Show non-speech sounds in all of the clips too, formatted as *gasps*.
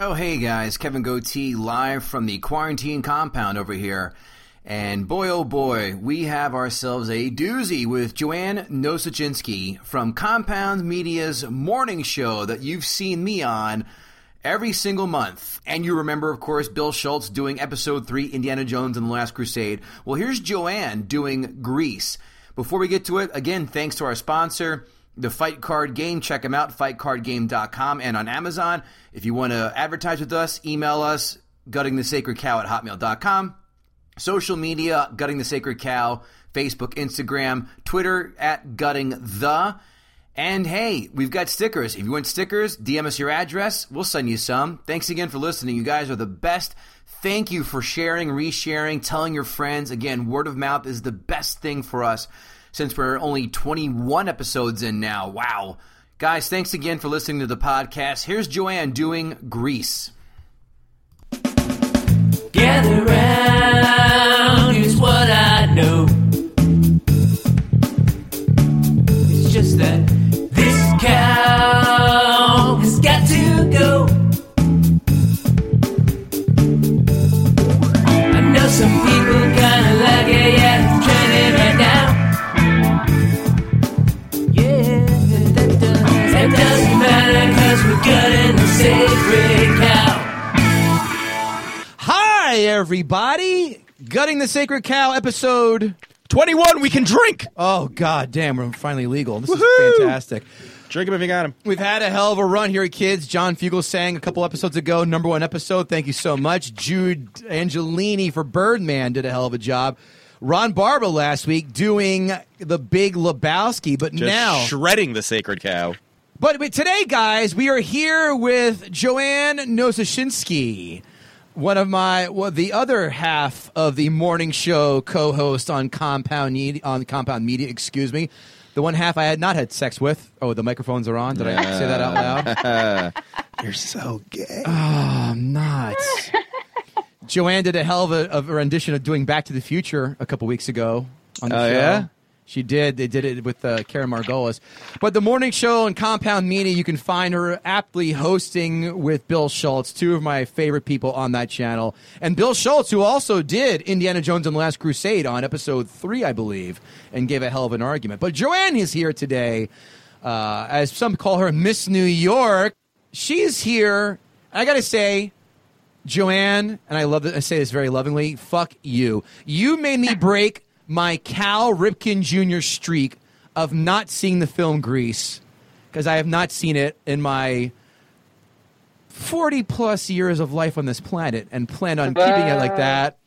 Oh, hey guys, Kevin Goatee live from the quarantine compound over here. And boy, oh boy, we have ourselves a doozy with Joanne Nosuchinsky from Compound Media's morning show that you've seen me on every single month. And you remember, of course, Bill Schultz doing episode three, Indiana Jones and the Last Crusade. Well, here's Joanne doing Grease. Before we get to it, again, thanks to our sponsor the Fight Card Game. Check them out, fightcardgame.com and on Amazon. If you want to advertise with us, email us, guttingthesacredcow at hotmail.com. Social media, Gutting the Sacred Cow, Facebook, Instagram, Twitter at Gutting the. And hey, we've got stickers. If you want stickers, DM us your address. We'll send you some. Thanks again for listening. You guys are the best. Thank you for sharing, resharing, telling your friends. Again, word of mouth is the best thing for us since we're only 21 episodes in now. Wow. Guys, thanks again for listening to the podcast. Here's Joanne doing Grease. Everybody. Gutting the Sacred Cow episode 21. We can drink. Oh, god damn. We're finally legal. This is fantastic. Drink him if you got him. We've had a hell of a run here, kids. John Fugelsang a couple episodes ago, number one episode. Thank you so much. Jude Angelini for Birdman did a hell of a job. Ron Barba last week doing the big Lebowski, but Just now shredding the sacred cow. But, but today, guys, we are here with Joanne Nosuchinsky, one of my well, the other half of the morning show co-host on Compound Media, on Compound Media. Excuse me, the one half I had not had sex with. Oh, the microphones are on. Did I say that out loud? *laughs* You're so gay. Oh, I'm not. Joanne did a hell of a, of a rendition of doing Back to the Future a couple weeks ago on the Oh, show. yeah? She did. They did it with uh, Karen Margolis. But the morning show and Compound Media, you can find her aptly hosting with Bill Schultz, two of my favorite people on that channel. And Bill Schultz, who also did Indiana Jones and the Last Crusade on episode three, I believe, and gave a hell of an argument. But Joanne is here today, uh, as some call her Miss New York. She's here. I got to say, Joanne, and I love that I say this very lovingly, fuck you. You made me *laughs* break my Cal Ripken Jr. streak of not seeing the film Grease because I have not seen it in my 40 plus years of life on this planet and plan on keeping it like that.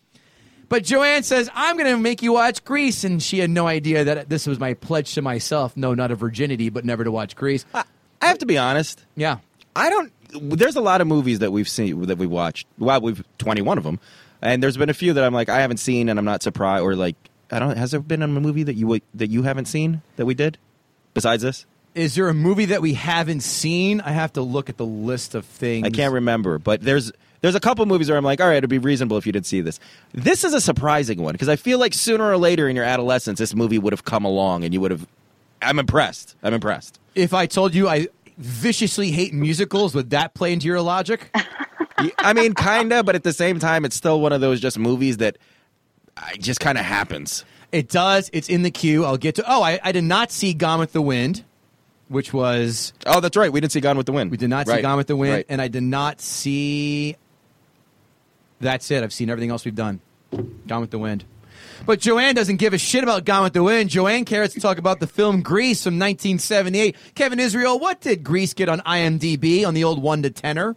But Joanne says, I'm going to make you watch Grease. And she had no idea that this was my pledge to myself. No, not a virginity, but never to watch Grease. I have to be honest. Yeah. I don't. There's a lot of movies that we've seen that we've watched. Well, we've 21 of them, and there's been a few that I'm like I haven't seen, and I'm not surprised. Or like I don't. Has there been a movie that you that you haven't seen that we did besides this? Is there a movie that we haven't seen? I have to look at the list of things. I can't remember, but there's there's a couple movies where I'm like, all right, it'd be reasonable if you didn't see this. This is a surprising one because I feel like sooner or later in your adolescence, this movie would have come along, and you would have. I'm impressed. I'm impressed. If I told you I viciously hate musicals, would that play into your logic? *laughs* I mean, kinda, but at the same time, it's still one of those just movies that I, just kind of happens. It does. It's in the queue. I'll get to. Oh, I, I did not see Gone with the Wind. which was Oh, that's right. We didn't see Gone with the Wind. we did not see Right. Gone with the Wind, Right. and I did not see. That's it. I've seen everything else we've done. Gone with the Wind. But Joanne doesn't give a shit about Gone with the Wind. Joanne cares to talk about the film Grease from 1978. Kevin Israel, what did Grease get on IMDb on the old one to tenor?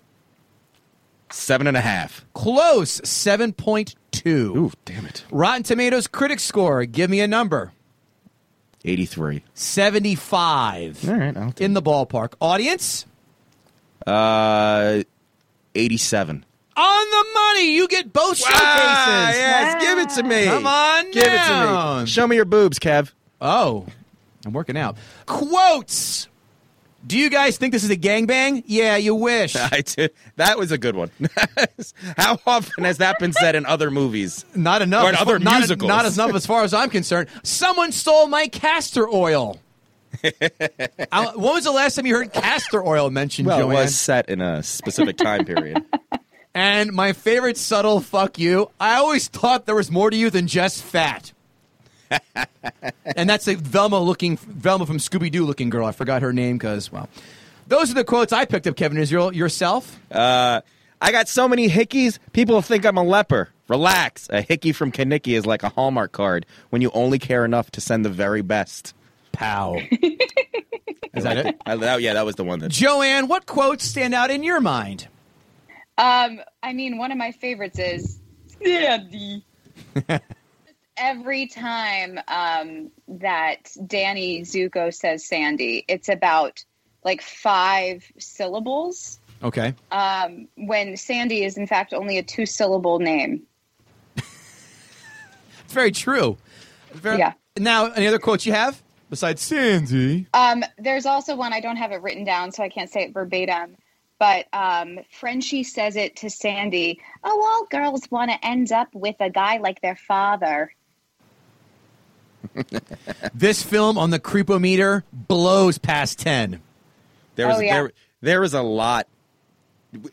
Seven and a half. Close, 7.2. Ooh, damn it. Rotten Tomatoes critic score, give me a number. 83. 75. All right, I'll take In the ballpark. Audience? Uh, 87. On the money. You get both showcases. Yes, give it to me. Come on Give it to down. me. Show me your boobs, Kev. Oh, I'm working out. Quotes. Do you guys think this is a gangbang? Yeah, you wish. *laughs* I did. That was a good one. *laughs* How often has that been said in other movies? Not enough. Or in other not, musicals. Not enough as far as I'm concerned. Someone stole my castor oil. I- *laughs* uh, when was the last time you heard castor oil mentioned, Well, Joanne? it was set in a specific time period. And my favorite subtle fuck you, I always thought there was more to you than just fat. And that's a Velma looking Velma from Scooby Doo looking girl. I forgot her name because well, those are the quotes I picked up. Kevin Israel, yourself. Uh, I got so many hickeys, people think I'm a leper. Relax. A hickey from Kenickie is like a Hallmark card when you only care enough to send the very best. Pow. *laughs* Is that it? I, that, yeah, that was the one that. Joanne, what quotes stand out in your mind? Um, I mean, one of my favorites is Sandy. *laughs* Every time um, that Danny Zuko says Sandy, it's about like five syllables. Okay. Um, when Sandy is in fact only a two-syllable name. It's *laughs* very true. Very- Yeah. Now, any other quotes you have besides Sandy? Um, there's also one I don't have it written down, so I can't say it verbatim. But um, Frenchie says it to Sandy. Oh, all girls want to end up with a guy like their father. This film on the creepometer blows past 10. There was Oh, yeah. there there was a lot.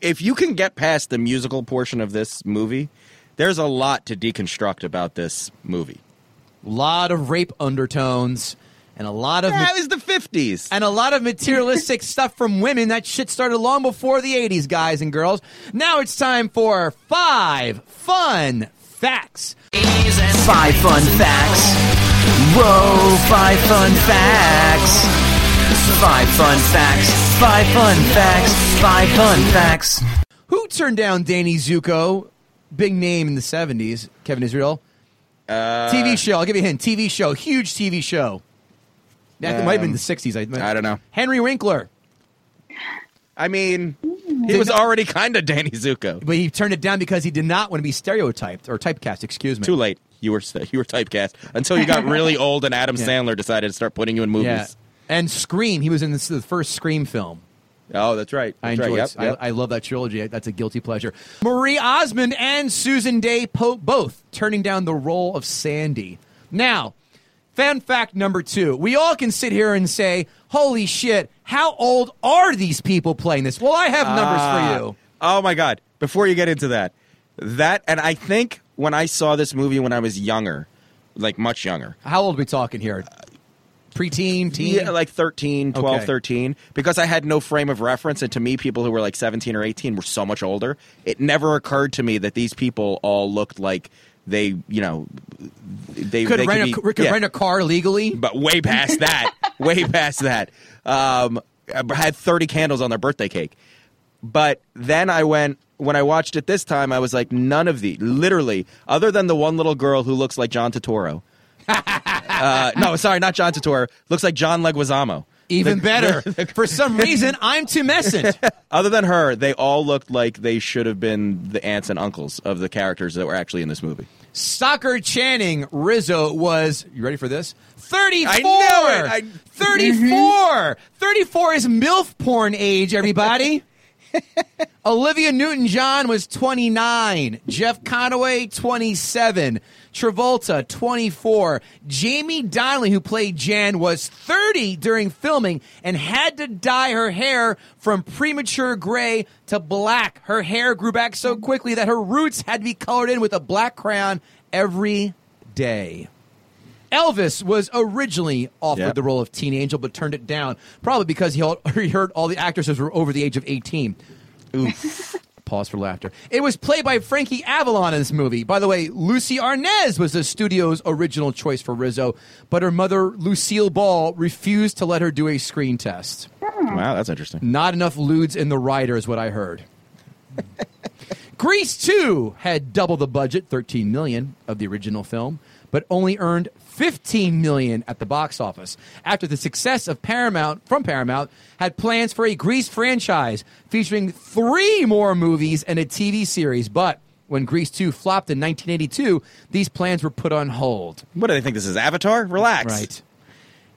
If you can get past the musical portion of this movie, there's a lot to deconstruct about this movie. A lot of rape undertones and a lot of That was the fifties. and a lot of materialistic *laughs* stuff from women. That shit started long before the 80s, guys and girls. Now it's time for five fun facts. Five fun facts. Whoa, five fun facts. Five fun facts. Five fun facts. Five fun facts. Who turned down Danny Zuko? Big name in the 70s, Kevin Israel. Uh, TV show. I'll give you a hint. TV show. Huge TV show. That might have been um, the 60s. I, I don't know. Henry Winkler. I mean, he was already kind of Danny Zuko. But he turned it down because he did not want to be stereotyped or typecast, excuse me. Too late. You were you were typecast until you got really *laughs* old and Adam Yeah. Sandler decided to start putting you in movies. Yeah. And Scream. He was in this, the first Scream film. Oh, that's right. I That's enjoy right. it. Yep, yep. I, I love that trilogy. That's a guilty pleasure. Marie Osmond and Susan Dey po- both turning down the role of Sandy. Now, fan fact number two. We all can sit here and say, holy shit, how old are these people playing this? Well, I have numbers Ah. for you. Oh my god! Before you get into that, that and I think when I saw this movie when I was younger, like much younger, How old are we talking here? Preteen, teen? yeah, like 13, 12, Okay. 13, because I had no frame of reference, and to me, people who were like 17 or 18 were so much older. It never occurred to me that these people all looked like they, you know, they could they rent, be- a, could yeah. rent a car legally. but way past that, *laughs* way past that. Um, had 30 candles on their birthday cake. But then I went when I watched it this time. I was like, none of the literally, other than the one little girl who looks like John Turturro. *laughs* uh, no, sorry, not John Turturro. Looks like John Leguizamo. Even better. *laughs* For some reason, I'm too tumescent. *laughs* Other than her, they all looked like they should have been the aunts and uncles of the characters that were actually in this movie. Stockard Channing Rizzo was, you ready for this? 34! I knew it! I- 34! Mm-hmm. 34 is MILF porn age, everybody. *laughs* *laughs* Olivia Newton John was 29. Jeff Conaway, 27. Travolta, 24. Jamie Donnelly, who played Jan, was 30 during filming and had to dye her hair from premature gray to black. Her hair grew back so quickly that her roots had to be colored in with a black crayon every day. Elvis was originally offered Yep. the role of Teen Angel, but turned it down, probably because he, all, *laughs* he heard all the actresses were over the age of 18. Oof. *laughs* Pause for laughter. It was played by Frankie Avalon in this movie. By the way, Lucie Arnaz was the studio's original choice for Rizzo, but her mother, Lucille Ball, refused to let her do a screen test. Hmm. Wow, that's interesting. Not enough lewds in the writer, is what I heard. *laughs* Grease 2 had double the budget, 13 million of the original film, but only earned 15 million at the box office. After the success of Paramount from Paramount had plans for a Grease franchise featuring 3 more movies and a TV series, but when Grease 2 flopped in 1982, these plans were put on hold. What do they think this is? Avatar? Relax. Right.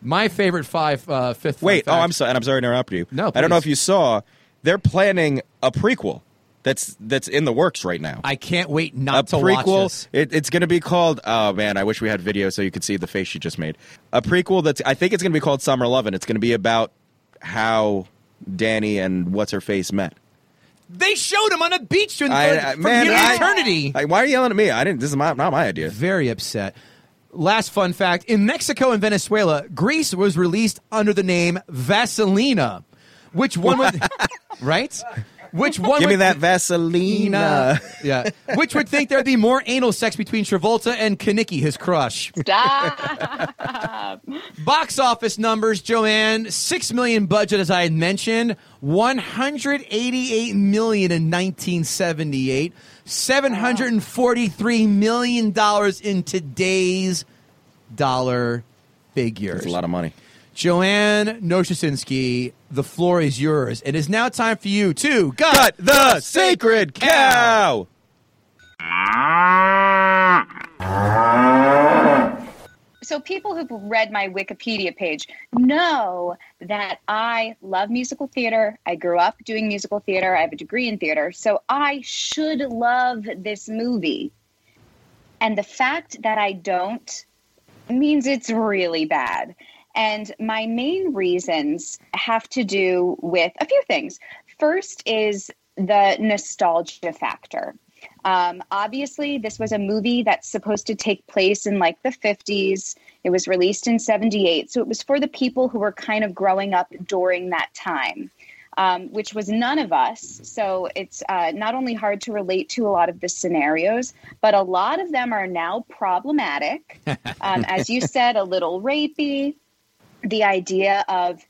My favorite five uh, fifth Wait. Oh, fact- I'm sorry. And I'm sorry to interrupt you. No, I don't know if you saw. They're planning a prequel. That's that's in the works right now. I can't wait a not to watch prequel. this. It, it's going to be called. Oh man, I wish we had video so you could see the face she just made. A prequel that's. I think it's going to be called Summer Love, and it's going to be about how Danny and what's her face met. They showed him on a beach in, I, I- for man, I- eternity. I- why are you yelling at me? I didn't. This is my, not my idea. Very upset. Last fun fact: in Mexico and Venezuela, Grease was released under the name Vaselina. Which one would *laughs* right? Which one? Give me that Vaseline. Uh. *laughs* yeah. Which would think there'd be more anal sex between Travolta and Kenickie, his crush? Stop. *laughs* Box office numbers, Joanne, six million budget, as I had mentioned, one hundred eighty-eight million in nineteen seventy-eight, seven hundred and forty-three million dollars in today's dollar figures. That's a lot of money. Joanne Nosuchinsky, the floor is yours. It is now time for you to gut, Cut the sacred cow. so people who've read my Wikipedia page know that I love musical theater. I grew up doing musical theater. I have a degree in theater. So I should love this movie. And the fact that I don't means it's really bad. And my main reasons have to do with a few things. First is the nostalgia factor. Um, obviously, this was a movie that's supposed to take place in like the 50s. It was released in 78. So it was for the people who were kind of growing up during that time, um, which was none of us. So it's uh, not only hard to relate to a lot of the scenarios, but a lot of them are now problematic. *laughs* Um, as you said, a little rapey. The idea of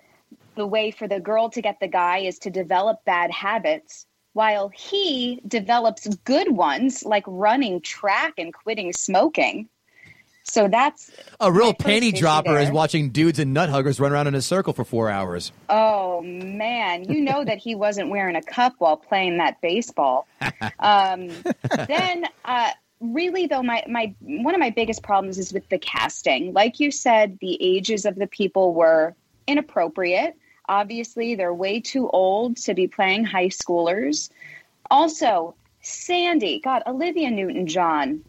the way for the girl to get the guy is to develop bad habits while he develops good ones like running track and quitting smoking. So that's A real panty dropper is watching dudes and nut huggers run around in a circle for four hours. Oh man, you know that he wasn't wearing a cup while playing that baseball. *laughs* Um, then, uh, really though, my my one of my biggest problems is with the casting. Like you said, the ages of the people were inappropriate. Obviously, they're way too old to be playing high schoolers. Also, Sandy, God, Olivia Newton-John.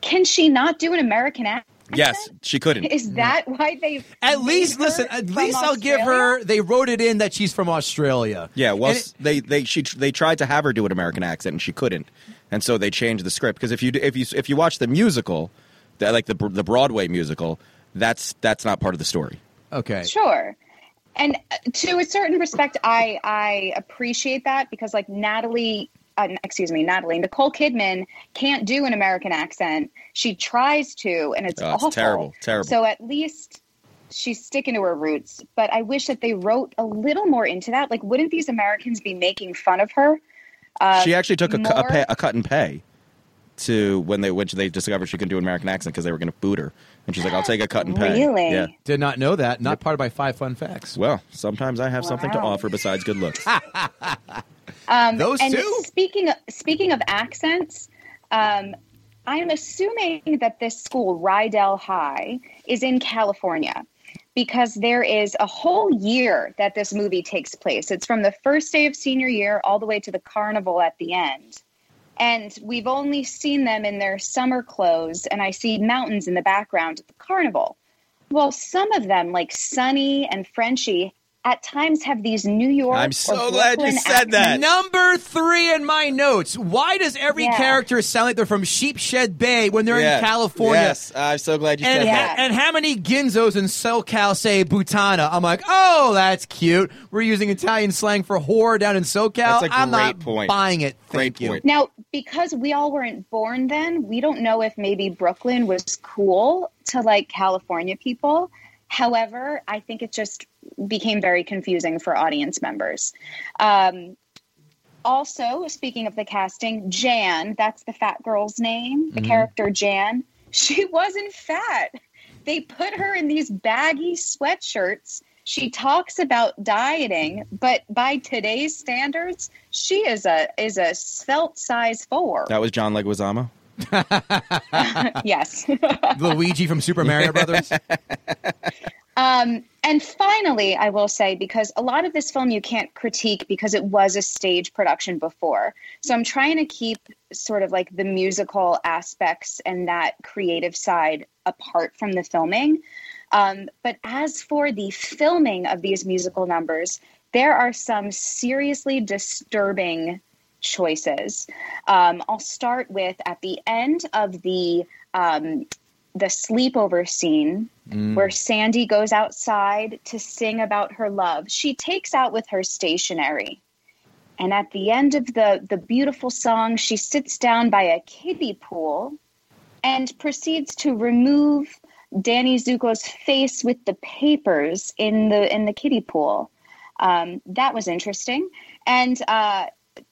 Can she not do an American accent? Yes, she couldn't. Is that why they? At least, listen. At least I'll give her. They wrote it in that she's from Australia. Yeah, well, And s they they she they tried to have her do an American accent and she couldn't, and so they changed the script because if you if you if you watch the musical, the, like the the Broadway musical, that's that's not part of the story. okay. Sure. And uh, to a certain respect, I I appreciate that because like Natalie, uh, excuse me, Natalie Nicole Kidman can't do an American accent. She tries to, and it's Oh, it's awful. terrible, terrible. So at least she's sticking to her roots. But I wish that they wrote a little more into that. Like, wouldn't these Americans be making fun of her? Uh, she actually took a, cu- a, pay, a cut in pay to when they when they discovered she couldn't do an American accent because they were going to boot her, and she's like, "I'll take a cut in pay." Really? Yeah. Did not know that. Not part of my five fun facts. Well, sometimes I have something to offer besides good looks. *laughs* Um, Those and two? Speaking of, speaking of accents, um, I'm assuming that this school, Rydell High, is in California because there is a whole year that this movie takes place. It's from the first day of senior year all the way to the carnival at the end. And we've only seen them in their summer clothes, and I see mountains in the background at the carnival. Well, some of them, like Sunny and Frenchie, at times have these New York. I'm or so glad you Brooklyn said that. Number three in my notes. Why does every Yeah. character sound like they're from Sheepshead Bay when they're Yeah. in California? Yes, I'm so glad you And, said Yeah. that. and how many Ginzos in SoCal say Butana? I'm like, oh, that's cute. We're using Italian slang for whore down in SoCal. That's a I'm great not point. buying it. Thank Great you. point. Now, because we all weren't born then, we don't know if maybe Brooklyn was cool to like California people. However, I think it just became very confusing for audience members. Um, also, speaking of the casting, Jan, that's the fat girl's name, the character Jan, she *laughs* wasn't fat. They put her in these baggy sweatshirts. She talks about dieting, but by today's standards, she is a is a svelte size four. That was John Leguizamo. *laughs* yes. *laughs* Luigi from Super Mario Brothers. Um, and finally, I will say, because a lot of this film you can't critique because it was a stage production before. So I'm trying to keep sort of like the musical aspects and that creative side apart from the filming. Um, but as for the filming of these musical numbers, there are some seriously disturbing choices. Um, I'll start with at the end of the um, the sleepover scene where Sandy goes outside to sing about her love. She takes out with her stationery. And at the end of the, the beautiful song, she sits down by a kiddie pool and proceeds to remove Danny Zuko's face with the papers in the in the kiddie pool. Um, that was interesting. And uh,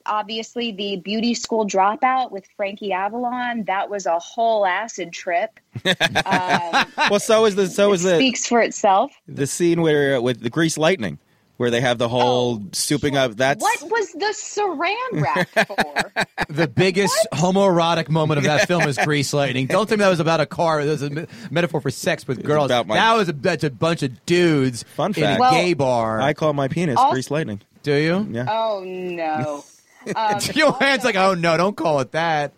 obviously, the beauty school dropout with Frankie Avalon, that was a whole acid trip. *laughs* Um, Well, so is the so is the speaks for itself. the scene where with the grease lightning, where they have the whole Oh, souping up. That's What was the saran wrap *laughs* for? The biggest homoerotic moment of that *laughs* film is Grease Lightning. Don't think that was about a car. That was a me- metaphor for sex with girls. about my- that was a, that's a bunch of dudes Fun in a. Well- gay bar. I call my penis All- grease lightning. Do you? Yeah. oh no! Um, Joanne's like, oh no, don't call it that.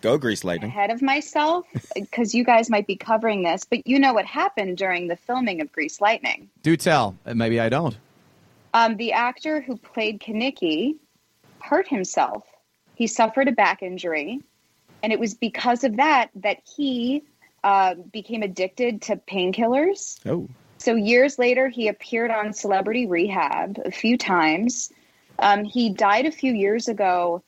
Go grease lightning. ahead of myself because you guys might be covering this, but you know what happened during the filming of Grease Lightning. Do tell. Uh, Maybe I don't. Um, the actor who played Kenickie hurt himself. He suffered a back injury, and it was because of that that he uh, became addicted to painkillers. Oh, So years later, he appeared on Celebrity Rehab a few times. Um, he died a few years ago.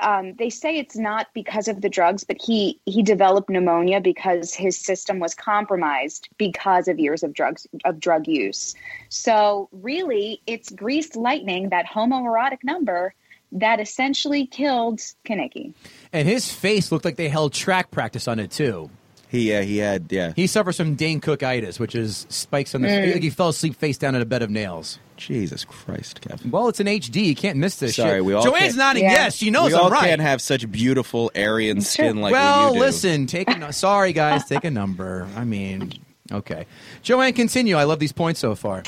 Um, they say it's not because of the drugs, but he he developed pneumonia because his system was compromised because of years of drugs of drug use. So really, it's Greased Lightning, that homoerotic number, that essentially killed Kenickie. And his face looked like they held track practice on it too. he uh, he had yeah. He suffers from Dane Cook-itis, which is spikes on the Mm. like he fell asleep face down in a bed of nails. Jesus Christ, Kevin. Well, it's an HD. You can't miss this Sorry, shit. we all Joanne's can't- nodding Yeah. yes. She knows we all I'm right. can't have such beautiful Aryan skin like well, you do. listen, take a, sorry guys, take a number. I mean, okay. Joanne, continue. I love these points so far.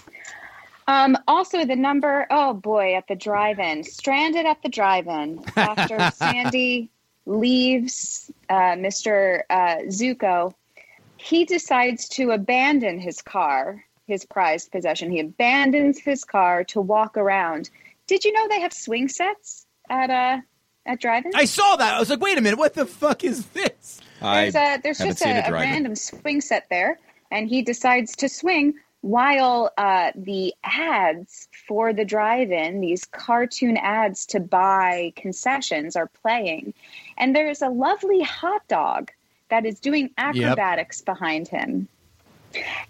Um, also, the number, oh boy, at the drive in, stranded at the drive in after *laughs* Sandy leaves uh, Mr. Uh, Zuko, he decides to abandon his car, his prized possession. He abandons his car to walk around. Did you know they have swing sets at uh, at drive in? I saw that. I was like, wait a minute, what the fuck is this? There's, a, there's just seen a, a random swing set there, and he decides to swing while uh, the ads for the drive-in, these cartoon ads to buy concessions, are playing, and there is a lovely hot dog that is doing acrobatics behind him.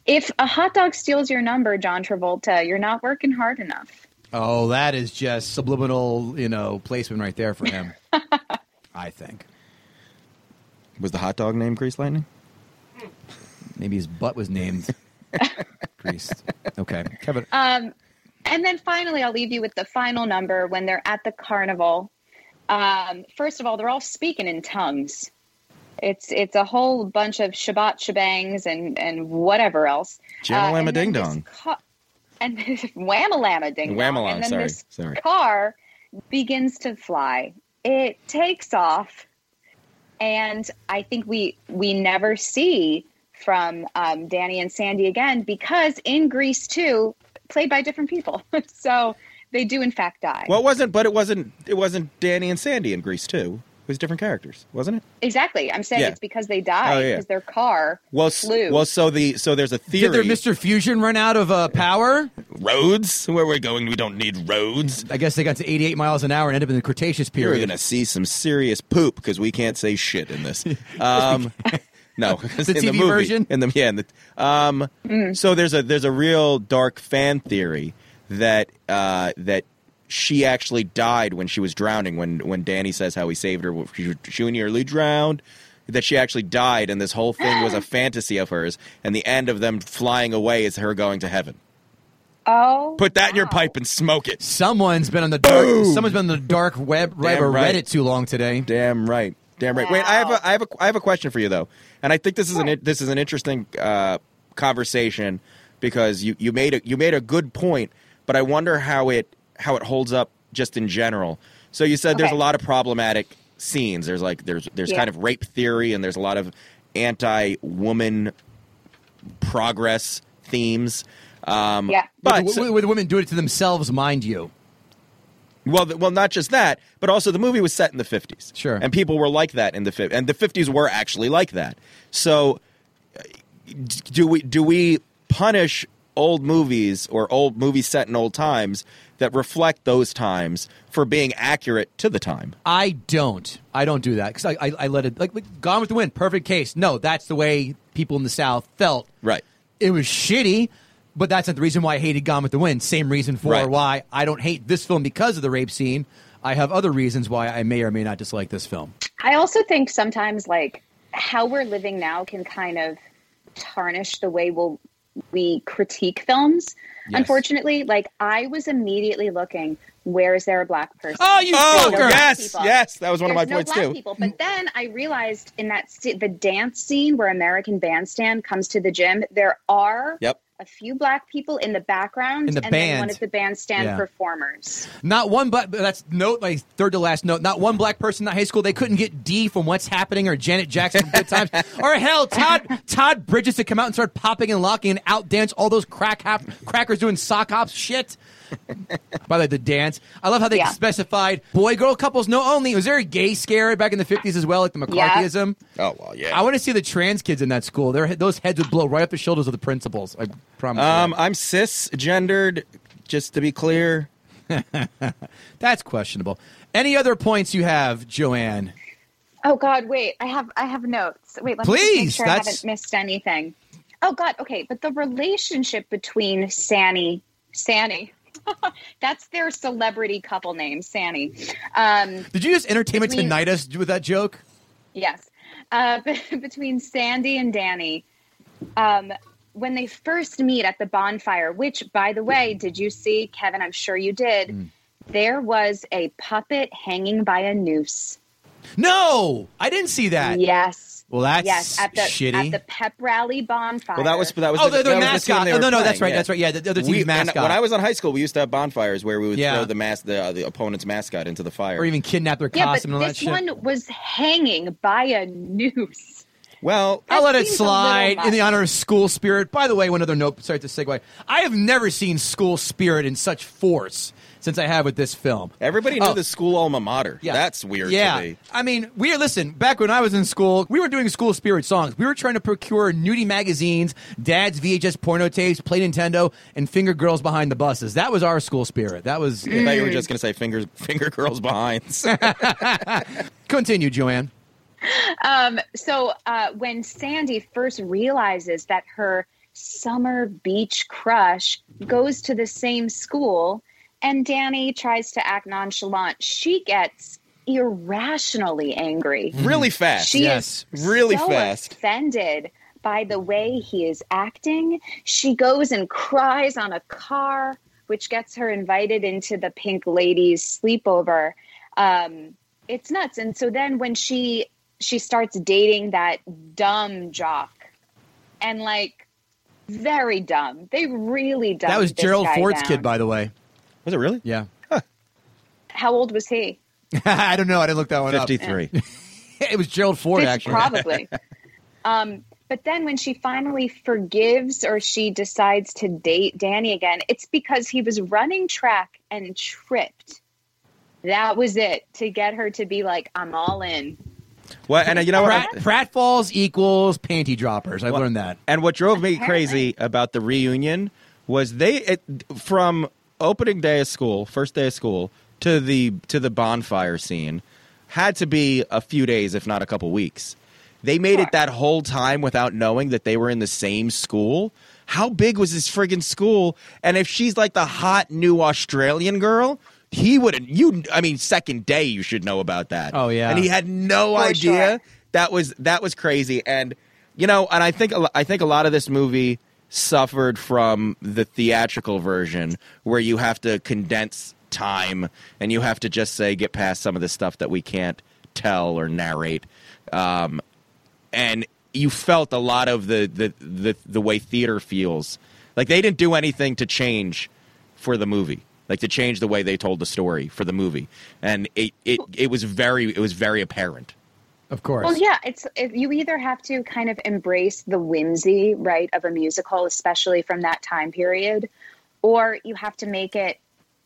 If a hot dog steals your number, John Travolta, you're not working hard enough. Oh, that is just subliminal, you know, placement right there for him. *laughs* I think was the hot dog named Grease Lightning. maybe his butt was named *laughs* Greased. Okay, Kevin. Um, and then finally, I'll leave you with the final number when they're at the carnival. Um, first of all, they're all speaking in tongues. It's it's a whole bunch of Shabbat shebangs and and whatever else. Jammalama and then ding dong. ca- and *laughs* whammalama ding dong. Whammalama, And then sorry, this sorry. car begins to fly. It takes off, and I think we we never see from um, Danny and Sandy again because in Grease too, played by different people. *laughs* so they do in fact die. Well, it wasn't, but it wasn't. It wasn't Danny and Sandy in Grease too. It was different characters, wasn't it? exactly. I'm saying Yeah. it's because they died Oh, yeah. because their car Well, s- flew. well, so the so there's a theory. Did their Mr. Fusion run out of uh, power? roads? Where we're going, we don't need roads. I guess they got to 88 miles an hour and ended up in the Cretaceous period. You're going to see some serious poop because we can't say shit in this. *laughs* Um, *laughs* no, *laughs* The in TV the movie, version? In the yeah, in the, um, so there's a there's a real dark fan theory that uh, that she actually died when she was drowning. When when Danny says how he saved her, she, she nearly drowned. That she actually died, and this whole thing was a *gasps* fantasy of hers. And the end of them flying away is her going to heaven. oh, Put that in your wow. pipe and smoke it. Someone's been on the dark. Boom. Someone's been on the dark web, web Damn or right. Reddit too long today. Damn right. Damn right. Wait, I have Wow. a I have a I have a question for you though, and I think this is an this is an interesting uh, conversation because you, you made a you made a good point, but I wonder how it how it holds up just in general. So you said there's a lot of problematic scenes. There's like there's there's Yeah. kind of rape theory and there's a lot of anti woman progress themes. Um, Yeah. but with, with, with women doing it to themselves, mind you. well, well, not just that, but also the movie was set in the fifties. Sure. and people were like that in the fifties, and the fifties were actually like that. So, uh, do we do we punish old movies or old movies set in old times that reflect those times for being accurate to the time? I don't. I don't do that because I, I, I let it like, like Gone with the Wind. Perfect case. No, that's the way people in the South felt. Right. It was shitty, but that's not the reason why I hated Gone with the Wind. Same reason for Right. why I don't hate this film because of the rape scene. I have other reasons why I may or may not dislike this film. I also think sometimes like how we're living now can kind of tarnish the way we'll we critique films. Unfortunately, like I was immediately looking, where is there a black person? Oh, you Oh fucker! black yes, people. yes, that was one of my no points black too. People. But then I realized in that st- the dance scene where American Bandstand comes to the gym, there are Yep. A few black people in the background In the and band. then one of the bandstand Yeah. performers. Not one, but that's note like third to last note. Not one black person in that high school. They couldn't get D from What's Happening or Janet Jackson from Good *laughs* Times, or hell, Todd Todd Bridges to come out and start popping and locking and outdance all those crack hop, crackers doing sock hops shit. By the way, the dance. I love how they Yeah. specified boy girl couples no only. Was there a gay scare back in the fifties as well, like the Yeah. McCarthyism? Oh well, yeah. I want to see the trans kids in that school. Their those heads would blow right off the shoulders of the principals. I promise. you. um, I'm cisgendered, just to be clear. *laughs* That's questionable. Any other points you have, Joanne? Oh God, wait, I have I have notes. Wait, let me Please, make sure that's- I haven't missed anything. Oh God, okay, but the relationship between Sanny, Sanny, *laughs* that's their celebrity couple name, Sanny. Um, Did you just entertainment Between- tonight us with that joke? yes, uh, *laughs* between Sandy and Danny. Um, when they first meet at the bonfire, which, by the way, did you see, Kevin? I'm sure you did. Mm. There was a puppet hanging by a noose. No, I didn't see that. Yes. Well, that's yes at the shitty. at the pep rally bonfire. Well, that was that was Oh, the, the, the that was mascot. team they oh, no, no, playing, that's right. yeah. That's right. Yeah, the, the other team's We- and mascot. when I was in high school, we used to have bonfires where we would Yeah. throw the mas- the, uh, the opponent's mascot into the fire. or even kidnap their yeah, but costume and all that this shit. one was hanging by a noose. well, I'll let it seems a little slide in the honor of school spirit. By the way, one other note. Sorry to segue. I have never seen school spirit in such force since I have with this film. everybody knew Oh. the school alma mater. Yeah. That's weird Yeah. to me. I mean, we listen, back when I was in school, we were doing school spirit songs. We were trying to procure nudie magazines, dad's VHS porno tapes, play Nintendo, and finger girls behind the buses. That was our school spirit. That was I thought you were just going to say finger finger girls behinds. *laughs* continue, Joanne. Um, so uh, when Sandy first realizes that her summer beach crush goes to the same school, and Danny tries to act nonchalant, she gets irrationally angry. really fast. She Yes. is Really so fast. offended by the way he is acting. She goes and cries on a car, which gets her invited into the Pink Ladies sleepover. Um, it's nuts. And so then when she she starts dating that dumb jock, and like very dumb, they really dumb. That was this Gerald guy Ford's down. kid, by the way. Was it really? Yeah. How old was he? *laughs* *laughs* I don't know. I didn't look that one Fifty three. up. 53. *laughs* It was Gerald Ford, Fif- actually. Probably. um, But then when she finally forgives or she decides to date Danny again, it's because he was running track and tripped. That was it to get her to be like, I'm all in. Well, and uh, you know what? Prat, pratfalls equals panty droppers. I've learned that. And what drove me Apparently. crazy about the reunion was they it, from opening day of school, first day of school to the to the bonfire scene had to be a few days, if not a couple weeks. They made it that whole time without knowing that they were in the same school. How big was this friggin' school? And if she's like the hot new Australian girl, he wouldn't. You, I mean, second day you should know about that. Oh, yeah. and he had no For idea sure. that was that was crazy and you know and i think i think a lot of this movie suffered from the theatrical version where you have to condense time and you have to just say get past some of the stuff that we can't tell or narrate. Um, and you felt a lot of the, the the the way theater feels. Like they didn't do anything to change for the movie like to change the way they told the story for the movie. And it it, it was very it was very apparent Of course. Well, yeah, it's it, you either have to kind of embrace the whimsy, right, of a musical, especially from that time period, or you have to make it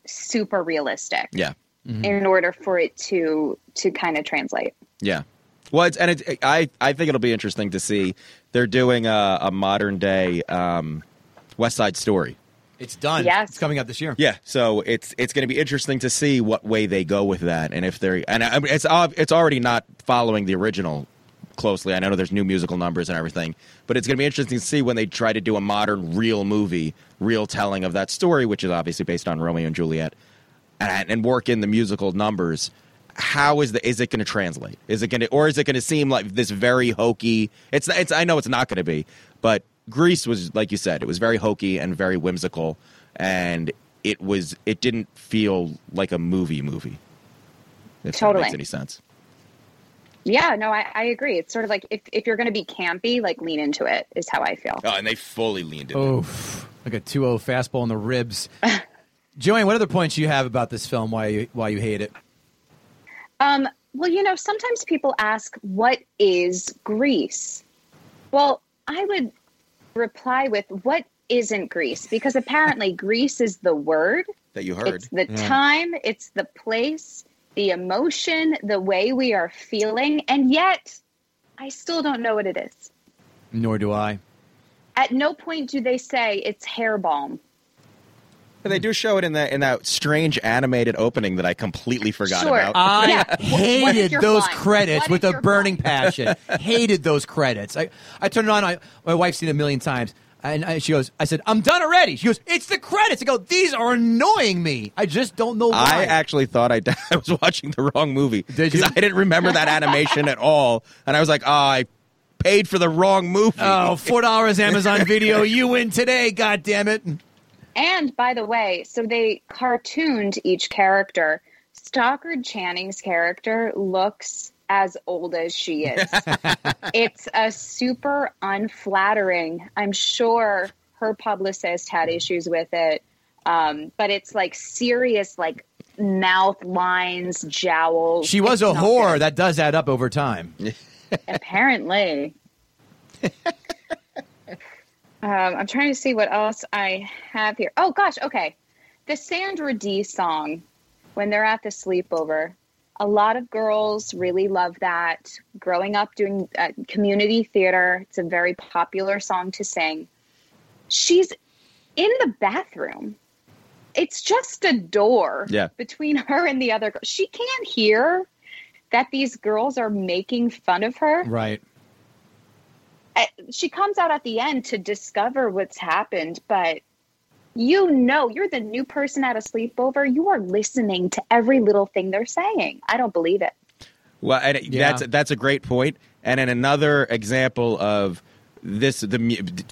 super realistic yeah in order for it to to kind of translate. Yeah. Well, it's, and it's, I I think it'll be interesting to see. They're doing a, a modern day um, West Side Story. It's done. Yes. It's coming up this year. Yeah, so it's it's going to be interesting to see what way they go with that, and if they're and I mean, it's it's already not following the original closely. I know there's new musical numbers and everything, but it's going to be interesting to see when they try to do a modern, real movie, real telling of that story, which is obviously based on Romeo and Juliet, and, and work in the musical numbers. How is the is it going to translate? Is it going to or is it going to seem like this very hokey? It's it's I know it's not going to be, but Grease was like you said, it was very hokey and very whimsical, and it was it didn't feel like a movie movie. If Totally. that makes any sense. Yeah, no, I, I agree. It's sort of like if, if you're going to be campy, like lean into it is how I feel. Oh, and they fully leaned into it. Oof. Like a 2-0 fastball in the ribs. *laughs* Joanne, what other points you have about this film? Why you why you hate it? Um, well, you know, sometimes people ask, what is Grease? Well, I would reply with, what isn't Grease? Because apparently Grease is the word, that you heard. it's the time, it's the place, the emotion, the way we are feeling, and yet I still don't know what it is. Nor do I. At no point do they say it's hair balm. And they do show it in that in that strange animated opening that I completely forgot Sure. about. I Yeah. What- what hated those blind? credits What with a burning blind? passion. *laughs* hated those credits. I, I turned it on. I, my wife's seen it a million times. And I, she goes, I said, I'm done already. She goes, it's the credits. I go, these are annoying me. I just don't know why. I actually thought I, *laughs* I was watching the wrong movie Did because you? I didn't remember that animation at all, and I was like, "Oh, I paid for the wrong movie." Oh, four dollars Amazon *laughs* Video. You win today. God damn it! And by the way, so they cartooned each character. Stockard Channing's character looks as old as she is. *laughs* it's a super unflattering. I'm sure her publicist had issues with it. Um, but it's like serious, like mouth lines, jowls. She was It's a whore. good. That does add up over time. Apparently. *laughs* um, I'm trying to see what else I have here. Oh gosh, okay. The Sandra Dee song when they're at the sleepover. A lot of girls really love that. Growing up doing uh, community theater, it's a very popular song to sing. She's in the bathroom. It's just a door Yeah. between *laughs* her and the other girl. She can't hear that these girls are making fun of her. Right. I- she comes out at the end to discover what's happened, but you know, you're the new person at a sleepover. You are listening to every little thing they're saying. I don't believe it. Well, and Yeah. that's that's a great point. And in another example of this, the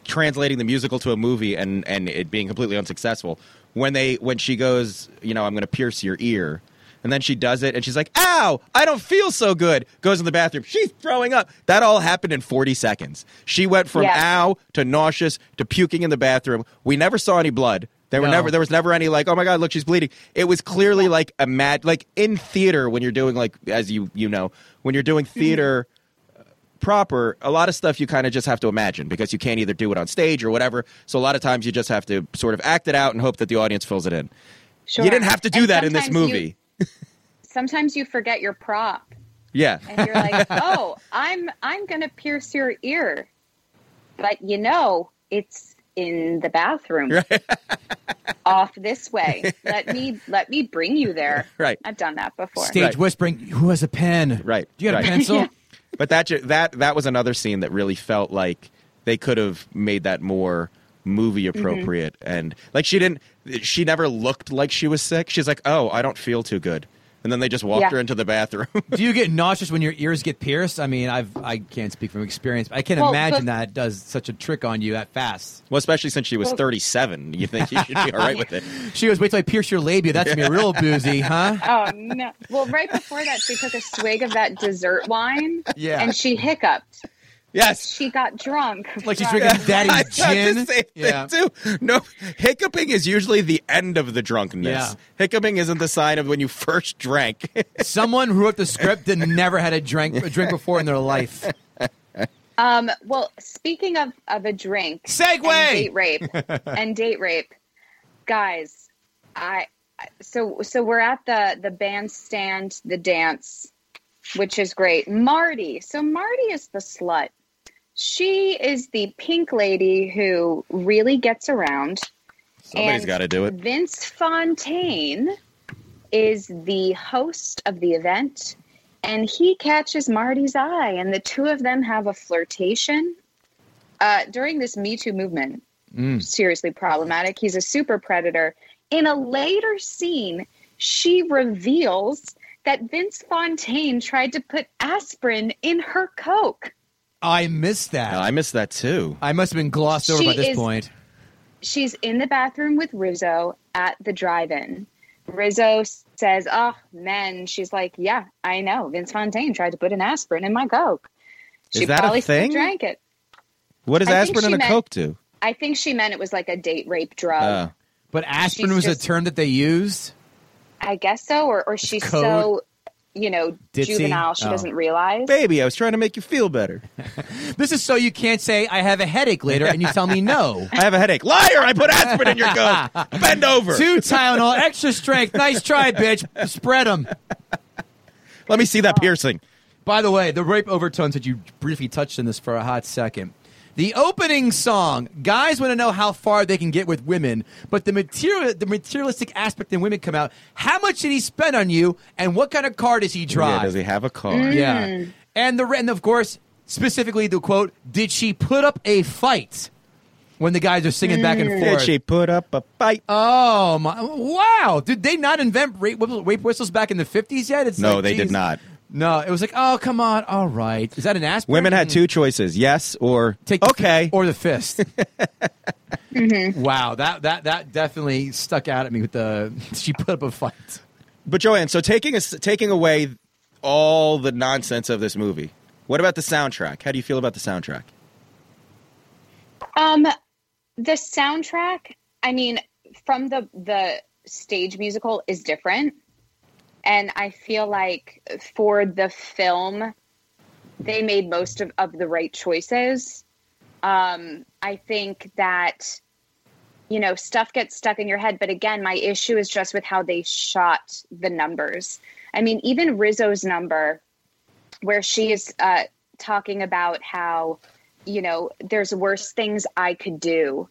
translating the musical to a movie and and it being completely unsuccessful. When they when she goes, you know, I'm going to pierce your ear. And then she does it, and she's like, "Ow! I don't feel so good." Goes in the bathroom. She's throwing up. That all happened in 40 seconds. She went from Yes. "ow" to nauseous to puking in the bathroom. We never saw any blood. There were never there was never any like, "Oh my god, look, she's bleeding." It was clearly like a mad like in theater when you're doing like as you you know when you're doing theater proper, a lot of stuff you kind of just have to imagine because you can't either do it on stage or whatever. So a lot of times you just have to sort of act it out and hope that the audience fills it in. Sure. You didn't have to do And that in this sometimes you- movie. Sometimes you forget your prop, yeah. and you're like, *laughs* "Oh, I'm I'm gonna pierce your ear," but you know it's in the bathroom, off this way. *laughs* Let me let me bring you there. Right. I've done that before. Stage Right. whispering. Who has a pen? Right, Do you got right. a pencil? *laughs* But that that that was another scene that really felt like they could have made that more movie Mm-hmm. appropriate and like she didn't she never looked like she was sick. She's like, "Oh, I don't feel too good." And then they just walked Yeah. her into the bathroom. *laughs* Do you get *laughs* nauseous when your ears get pierced? I mean, I've I can't speak from experience, but I can't Well, imagine but- that does such a trick on you that fast. well, especially since she was Well- 37. You think you should be all right with it. *laughs* She goes, "Wait till I pierce your labia. That's gonna be real boozy, huh?" Oh no! Well, right before that, she took a swig of that dessert wine, Yeah. and she hiccuped. Yes. She got drunk. Like she's drinking *laughs* *laughs* I daddy's thought gin. the same yeah. thing too. No, hiccuping is usually the end of the drunkenness. Yeah. Hiccuping isn't the sign of when you first drank. *laughs* Someone who wrote the script that never had a drink a drink before in their life. Um, well, speaking of, of a drink, Segue! date rape, and date rape, guys, I so so we're at the the bandstand, the dance, which is great. Marty, so Marty is the slut. She is the pink lady who really gets around. Somebody's got to do it. Vince Fontaine is the host of the event, and he catches Marty's eye, and the two of them have a flirtation. Uh, during this Me Too movement, seriously problematic. He's a super predator. In a later scene, she reveals that Vince Fontaine tried to put aspirin in her Coke. I missed that. I missed that too. I must have been glossed over She by this is- point. she's in the bathroom with Rizzo at the drive-in. Rizzo says, "Oh, men." She's like, "Yeah, I know. Vince Fontaine tried to put an aspirin in my Coke. She Is that a probably still thing? drank it. What does I aspirin she and a meant- Coke do? I think she meant it was like a date rape drug. Uh, But aspirin She's was just- a term that they used. I guess so, or or she's code. so, you know, Ditzy? juvenile. She Oh. doesn't realize. baby, I was trying to make you feel better. *laughs* This is so you can't say I have a headache later and you tell me no. *laughs* I have a headache. Liar! I put aspirin in your *laughs* Coke. Bend over. Two Tylenol, extra strength. Nice try, bitch. Spread them. Let me see that piercing. By the way, the rape overtones that you briefly touched on this for a hot second. The opening song, guys want to know how far they can get with women, but the material, the materialistic aspect in women come out. How much did he spend on you, and what kind of car does he drive? Yeah, does he have a car? Mm. Yeah. And the and of course, specifically the quote, did she put up a fight when the guys are singing back and Mm. Did forth? she put up a fight? Oh my! Wow! Did they not invent rape, rape whistles back in the fifties yet? It's no, like, they did not. No, it was like, oh come on, all right. Is that an aspirin? Women had two choices: yes or Take the okay. fi- or the fist. *laughs* Wow, that that that definitely stuck out at me with the. *laughs* She put up a fight. But Joanne, so taking us taking away all the nonsense of this movie, what about the soundtrack? How do you feel about the soundtrack? Um, the soundtrack, I mean, from the the stage musical is different, and I feel like for the film, they made most of, of the right choices. Um, I think that you know stuff gets stuck in your head, but again, my issue is just with how they shot the numbers. I mean, even Rizzo's number, where she is uh, talking about how you know there's worse things i could do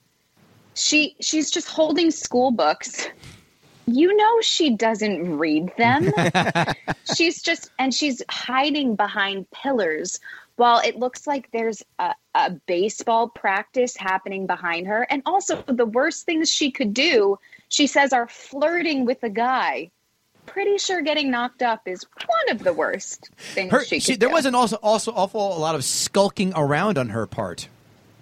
she she's just holding school books *laughs* you know she doesn't read them *laughs* she's just and she's hiding behind pillars while it looks like there's a, a baseball practice happening behind her and also the worst things she could do she says are flirting with a guy pretty sure getting knocked up is one of the worst things Her, she could she, there do. wasn't also also awful a lot of skulking around on her part.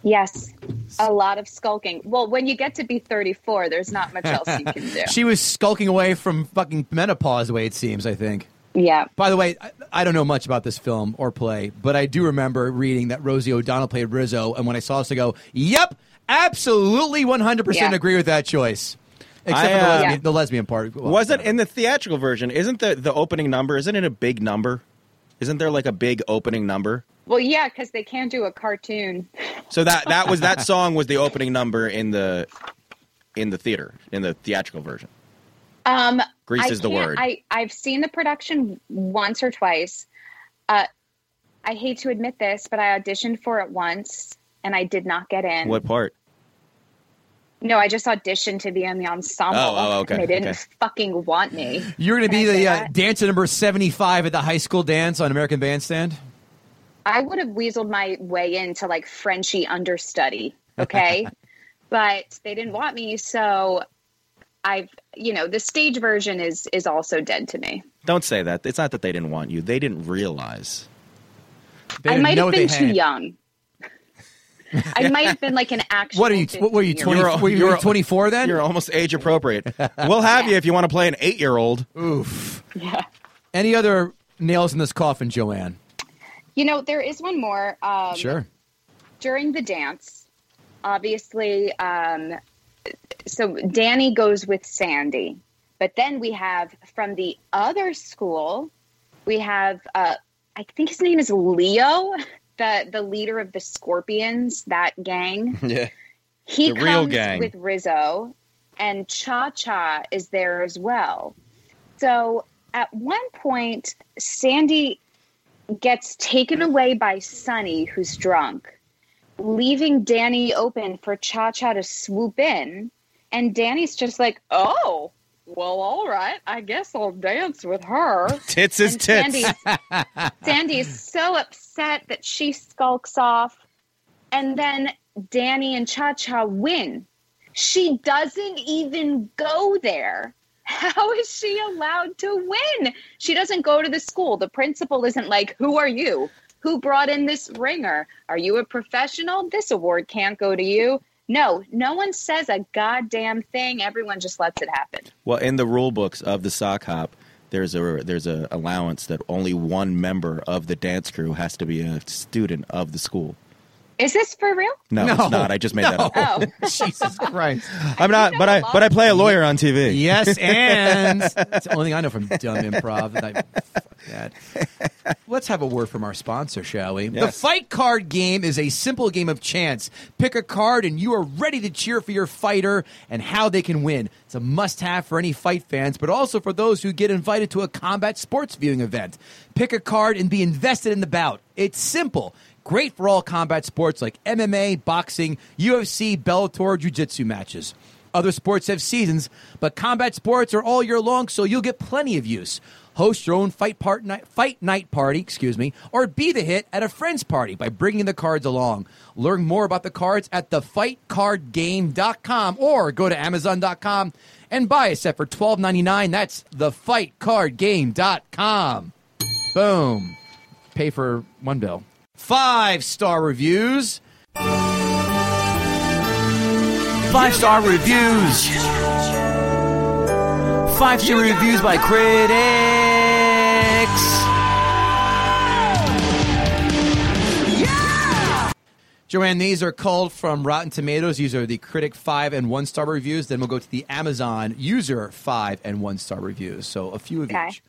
Yes, a lot of skulking. Well, when you get to be 34, there's not much else you can do. *laughs* She was skulking away from fucking menopause, the way it seems. I think. yeah. By the way, I, I don't know much about this film or play, but I do remember reading that Rosie O'Donnell played Rizzo, and when I saw this, I go, "Yep, absolutely, one hundred percent Yeah. agree with that choice." Except I, for the uh, lesbian, Yeah. the lesbian part. Well, Wasn't in the theatrical version? Isn't the the opening number? Isn't it a big number? Isn't there like a big opening number? Well, yeah, because they can't do a cartoon. So that that was that song was the opening number in the in the theater in the theatrical version. Um, Grease I is the word. I I've seen the production once or twice. Uh, I hate to admit this, but I auditioned for it once and I did not get in. What part? No, I just auditioned to be in the ensemble. Oh, oh, okay, And they didn't okay. fucking want me. You're going to be the uh, dancer number 75 at the high school dance on American Bandstand? I would have weaseled my way into like Frenchy understudy, okay? *laughs* but they didn't want me, so I've you know the stage version is is also dead to me. Don't say that. It's not that they didn't want you. They didn't realize. They I didn't might have been too had. young. I might have been like an *laughs* actual. What are you? What were you? 20, You're- were you you're- 24 then? You're almost age appropriate. we'll have you if you want to play an eight year old. Oof. Yeah. Any other nails in this coffin, Joanne? You know, there is one more. Um, Sure. During the dance, obviously, um, so Danny goes with Sandy, but then we have from the other school, we have uh, I think his name is Leo, the the leader of the Scorpions, that gang. *laughs* Yeah. He The comes with Rizzo, and Cha Cha is there as well. So at one point, Sandy gets taken away by Sonny, who's drunk, leaving Danny open for Cha Cha to swoop in. And Danny's just like, oh, well, all right. I guess I'll dance with her. *laughs* Tits is And tits. *laughs* Sandy, Sandy's so upset that she skulks off. And then Danny and Cha Cha win. She doesn't even go there. How is she allowed to win? She doesn't go to the school. The principal isn't like, Who are you? Who brought in this ringer? Are you a professional? This award can't go to you. No, no one says a goddamn thing. Everyone just lets it happen. Well, in the rule books of the sock hop, there's a there's a allowance that only one member of the dance crew has to be a student of the school. Is this for real? No, No. it's not. I just made that up. Oh, *laughs* Jesus Christ. I'm not, but I but I play a lawyer on TV. Yes, *laughs* and that's the only thing I know from dumb improv. That I, that. Let's have a word from our sponsor, shall we? The fight card game is a simple game of chance. Pick a card, and you are ready to cheer for your fighter and how they can win. It's a must-have for any fight fans, but also for those who get invited to a combat sports viewing event. Pick a card and be invested in the bout. It's simple. Great for all combat sports like MMA, boxing, UFC, Bellator, Jiu Jitsu matches. Other sports have seasons, but combat sports are all year long, so you'll get plenty of use. Host your own fight, part night, fight night party, excuse me, or be the hit at a friend's party by bringing the cards along. Learn more about the cards at thefightcardgame.com or go to amazon.com and buy a set for $12.99. That's thefightcardgame.com. Boom. Pay for one bill. Five star reviews. Five star reviews. Five star reviews by critics. Joanne, these are culled from Rotten Tomatoes. These are the critic five and one star reviews. Then we'll go to the Amazon user five and one star reviews. So a few of Okay. each.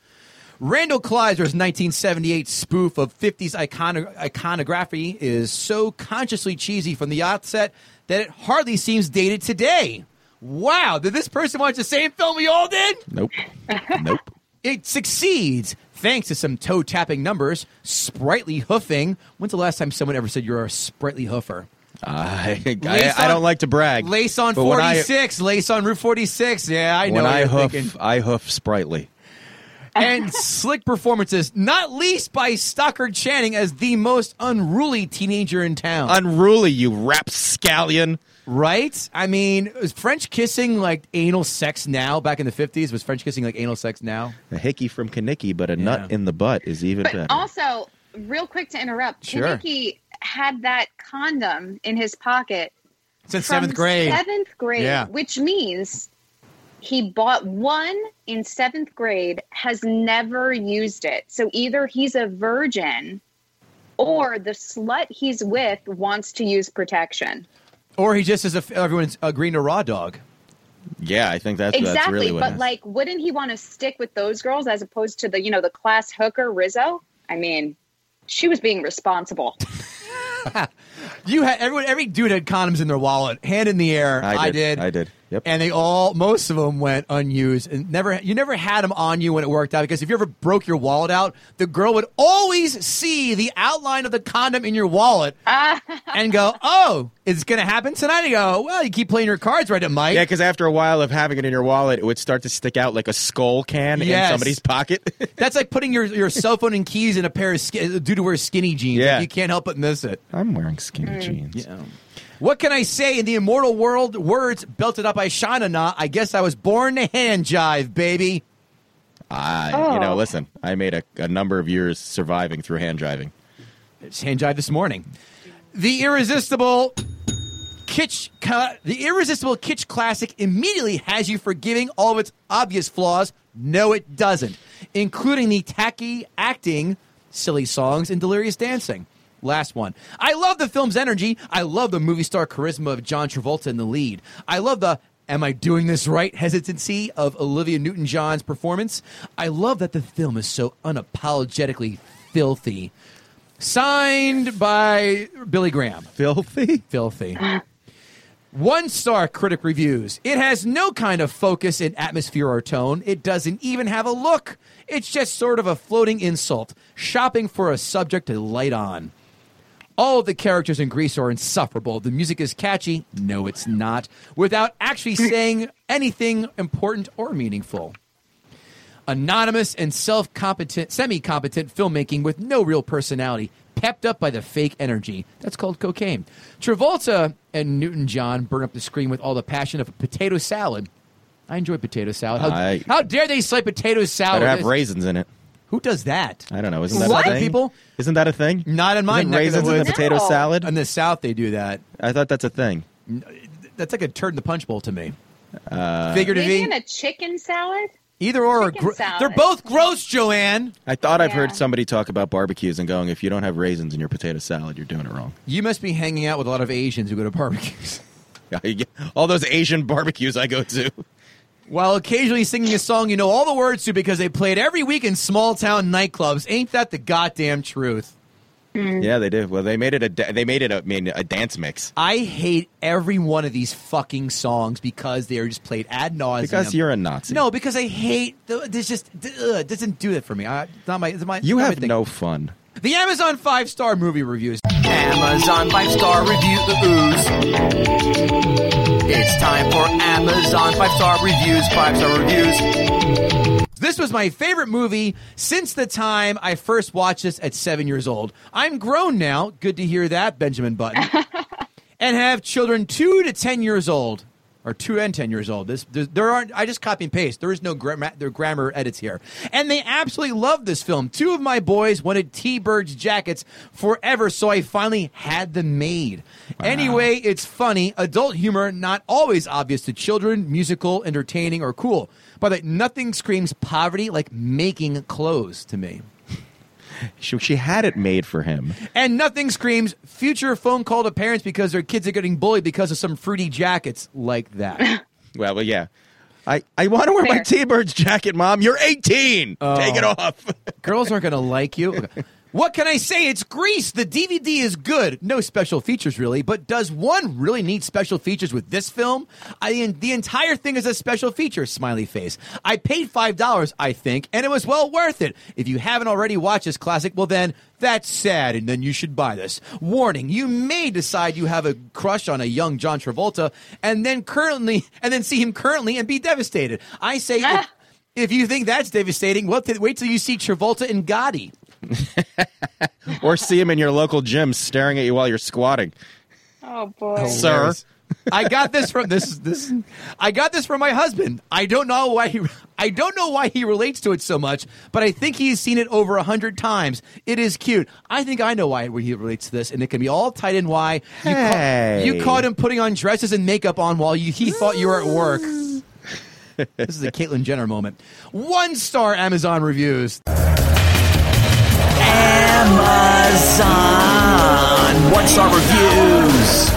Randall Kleiser's 1978 spoof of 50s icono- iconography is so consciously cheesy from the outset that it hardly seems dated today. Wow, did this person watch the same film we all did? Nope. *laughs* nope. It succeeds thanks to some toe tapping numbers, sprightly hoofing. When's the last time someone ever said you're a sprightly hoofer? I, I, Lace I don't like to brag. Lace on but when I- 46, lace on Route 46. Yeah, I know When what I you're hoof, thinking. I hoof sprightly. And slick performances, not least by Stockard Channing as the most unruly teenager in town. Unruly, you rapscallion. right? I mean, was French kissing like anal sex now back in the 50s? Was French kissing like anal sex now? A hickey from Kenickie, but a nut in the butt is even But better. also, real quick to interrupt, Sure. Kenickie had that condom in his pocket Since from seventh grade. Seventh grade, Yeah. which means he bought one in seventh grade, has never used it. So either he's a virgin or the slut he's with wants to use protection. Or he just is a, everyone's agreeing to raw dog. yeah, I think that's, that's exactly. really what it but is. like, wouldn't he want to stick with those girls as opposed to the, you know, the class hooker Rizzo? I mean, She was being responsible. *laughs* *laughs* You had everyone, every dude had condoms in their wallet, hand in the air. I I did. did. I did. Yep. And they all, most of them went unused, and never. You never had them on you when it worked out because if you ever broke your wallet out, the girl would always see the outline of the condom in your wallet *laughs* and go, "Oh, it's going to happen tonight." And go, "Well, you keep playing your cards right, it might." Yeah, because after a while of having it in your wallet, it would start to stick out like a skull can Yes. in somebody's pocket. *laughs* That's like putting your, your cell phone and keys in a pair of skin, a dude who wears skinny jeans. Yeah. Like, you can't help but miss it. I'm wearing skinny mm. jeans. What can I say in the immortal world? Words belted up by Sha Na Na. I guess I was born to hand jive, baby. I, you know, Oh. listen, I made a, a number of years surviving through hand driving. It's hand jive this morning. The irresistible kitsch, the irresistible kitsch classic immediately has you forgiving all of its obvious flaws. No, it doesn't, including the tacky acting, silly songs, and delirious dancing. Last one. I love the film's energy. I love the movie star charisma of John Travolta in the lead. I love the Am I doing this right? hesitancy of Olivia Newton John's performance. I love that the film is so unapologetically filthy. Signed by Billy Graham. Filthy? Filthy. One star critic reviews. It has no kind of focus in atmosphere or tone. It doesn't even have a look. It's just sort of a floating insult, shopping for a subject to light on. All of the characters in Grease are insufferable. The music is catchy. No, it's not. Without actually *laughs* saying anything important or meaningful. Anonymous and self competent, semi competent filmmaking with no real personality, pepped up by the fake energy. That's called cocaine. Travolta and Newton John burn up the screen with all the passion of a potato salad. I enjoy potato salad. How, I- how dare they slay potato salad? Better have raisins in it. Who does that? I don't know. Isn't that What? a thing? People? Isn't that a thing? Not in my Isn't neck of the raisins in the woods. potato No. salad? In the South, they do that. I thought that's a thing. That's like a turd in the punch bowl to me. Uh, Figuratively, Maybe in a chicken salad? either or. chicken gr- salad. they're both gross, Joanne. I thought I've Yeah. heard somebody talk about barbecues and going, if you don't have raisins in your potato salad, you're doing it wrong. You must be hanging out with a lot of Asians who go to barbecues. *laughs* *laughs* All those Asian barbecues I go to. While occasionally singing a song you know all the words to because they play it every week in small town nightclubs. Ain't that the goddamn truth? Hmm. Yeah, they did. Well, they made it a da- they made it a, I mean, a dance mix I hate every one of these fucking songs because they are just played ad nauseum. because you're a Nazi. no, because I hate. The, this just ugh, doesn't do it for me. I, not my. It's my you not have thing. no fun. The Amazon five star movie reviews. Amazon five star review the reviews. It's time for Amazon five star reviews. Five star reviews. This was my favorite movie since the time I first watched this at seven years old. I'm grown now. Good to hear that, Benjamin Button. *laughs* and have children two to ten years old, or two and ten years old. This there, there aren't. I just copy and paste. There is no grammar, there grammar edits here, and they absolutely love this film. Two of my boys wanted T-Birds jackets forever, so I finally had them made. Anyway, it's funny, adult humor, not always obvious to children, musical, entertaining, or cool. But like, nothing screams poverty like making clothes to me. She, she had it made for him. And nothing screams future phone call to parents because their kids are getting bullied because of some fruity jackets like that. *laughs* Well, well yeah. I, I want to wear my T-Birds jacket, Mom. You're 18. Take it off. Girls aren't going to like you. Okay. *laughs* What can I say? It's Grease. The DVD is good. No special features, really. But does one really need special features with this film? I, the entire thing is a special feature, smiley face. I paid $5, I think, and it was well worth it. If you haven't already watched this classic, well, then that's sad, and then you should buy this. Warning, you may decide you have a crush on a young John Travolta, and then currently, and then see him currently and be devastated. I say, *laughs* if, if you think that's devastating, well, wait till you see Travolta and Gotti. *laughs* or see him in your local gym staring at you while you're squatting. Oh boy. Sir. I got this from this this I got this from my husband. I don't know why he I don't know why he relates to it so much, but I think he's seen it over a hundred times. It is cute. I think I know why he relates to this, and it can be all tied in why you, ca- you caught him putting on dresses and makeup on while you, he thought you were at work. *laughs* this is a Caitlyn Jenner moment. One star Amazon reviews. Amazon one star reviews.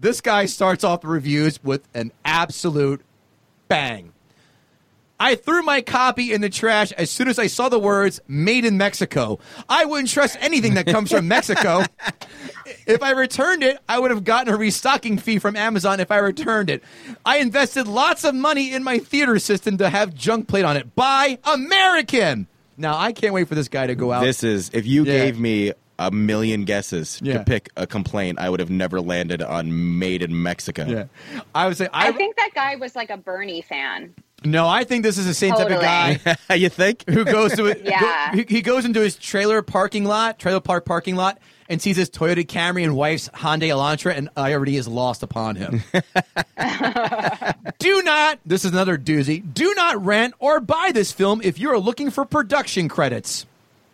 This guy starts off the reviews with an absolute bang. I threw my copy in the trash as soon as I saw the words "Made in Mexico." I wouldn't trust anything that comes from Mexico. If I returned it, I would have gotten a restocking fee from Amazon if I returned it. I invested lots of money in my theater system to have junk plate on it. Buy American. Now I can't wait for this guy to go out. This is if you Yeah. gave me a million guesses Yeah. to pick a complaint, I would have never landed on "Made in Mexico." yeah, I would say I, I think that guy was like a Bernie fan. no. I think this is the same type of Totally. guy *laughs* you think? who goes to it. *laughs* Yeah. he, he goes into his trailer parking lot, trailer park parking lot, and sees his Toyota Camry and wife's Hyundai Elantra, and already is lost upon him. *laughs* do not. This is another doozy. Do not rent or buy this film if you are looking for production credits.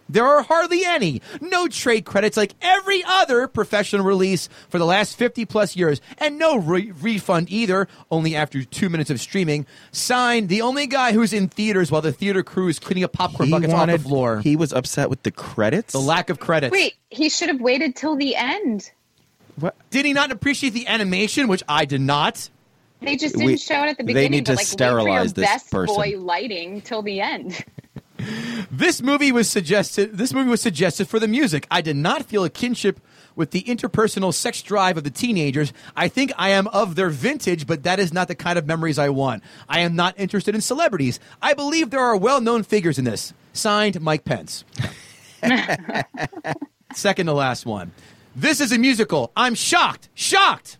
There are hardly any. No trade credits like every other professional release for the last 50 plus years. And no re- refund either, only after two minutes of streaming. Signed, the only guy who's in theaters while the theater crew is cleaning up popcorn buckets off the floor. He was upset with the credits. the lack of credits. Wait, he should have waited till the end. What? Did he not appreciate the animation, which I did not? They just didn't We- show it at the beginning. they beginning. need to like, sterilize wait for your this best person. boy lighting till the end. *laughs* This movie was suggested. This movie was suggested for the music. I did not feel a kinship with the interpersonal sex drive of the teenagers. I think I am of their vintage, but that is not the kind of memories I want. I am not interested in celebrities. I believe there are well-known figures in this. Signed, Mike Pence. *laughs* Second to last one. This is a musical. I'm shocked. Shocked.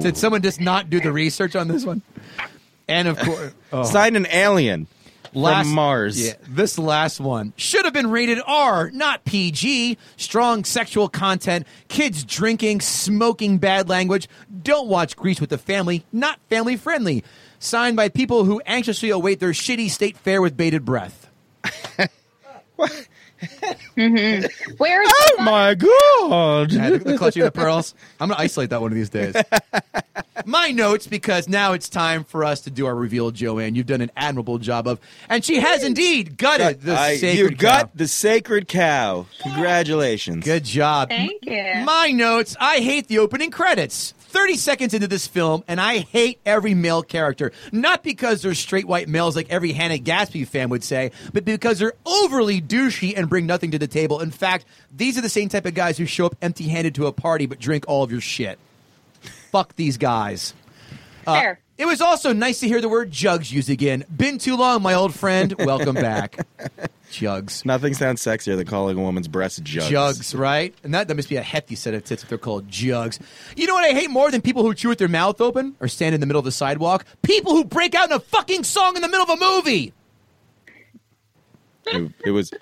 Did someone just not do the research on this one? And of course, oh. Signed an alien from Mars. Yeah, this last one should have been rated R, not PG. Strong sexual content, kids drinking, smoking, bad language. Don't watch Grease with the family, not family friendly. Signed by people who anxiously await their shitty state fair with bated breath. *laughs* *laughs* Mm-hmm. Where is Oh my god! Yeah, the, the clutching of the pearls. I'm going to isolate that one of these days. *laughs* My notes, because now it's time for us to do our reveal, Joanne. You've done an admirable job of, and she has indeed gutted the I- sacred you got cow. the sacred cow. Congratulations. Good job. Thank you. My notes I hate the opening credits. 30 seconds into this film, and I hate every male character. Not because they're straight white males like every Hannah Gadsby fan would say, but because they're overly douchey and bring nothing to the table. In fact, these are the same type of guys who show up empty handed to a party but drink all of your shit. Fuck these guys. Uh, Fair. It was also nice to hear the word jugs used again. Been too long, my old friend. *laughs* Welcome back. jugs. Nothing sounds sexier than calling a woman's breast jugs. Jugs, right? And that, that must be a hefty set of tits if they're called jugs. You know what I hate more than people who chew with their mouth open or stand in the middle of the sidewalk? People who break out in a fucking song in the middle of a movie. It, it was.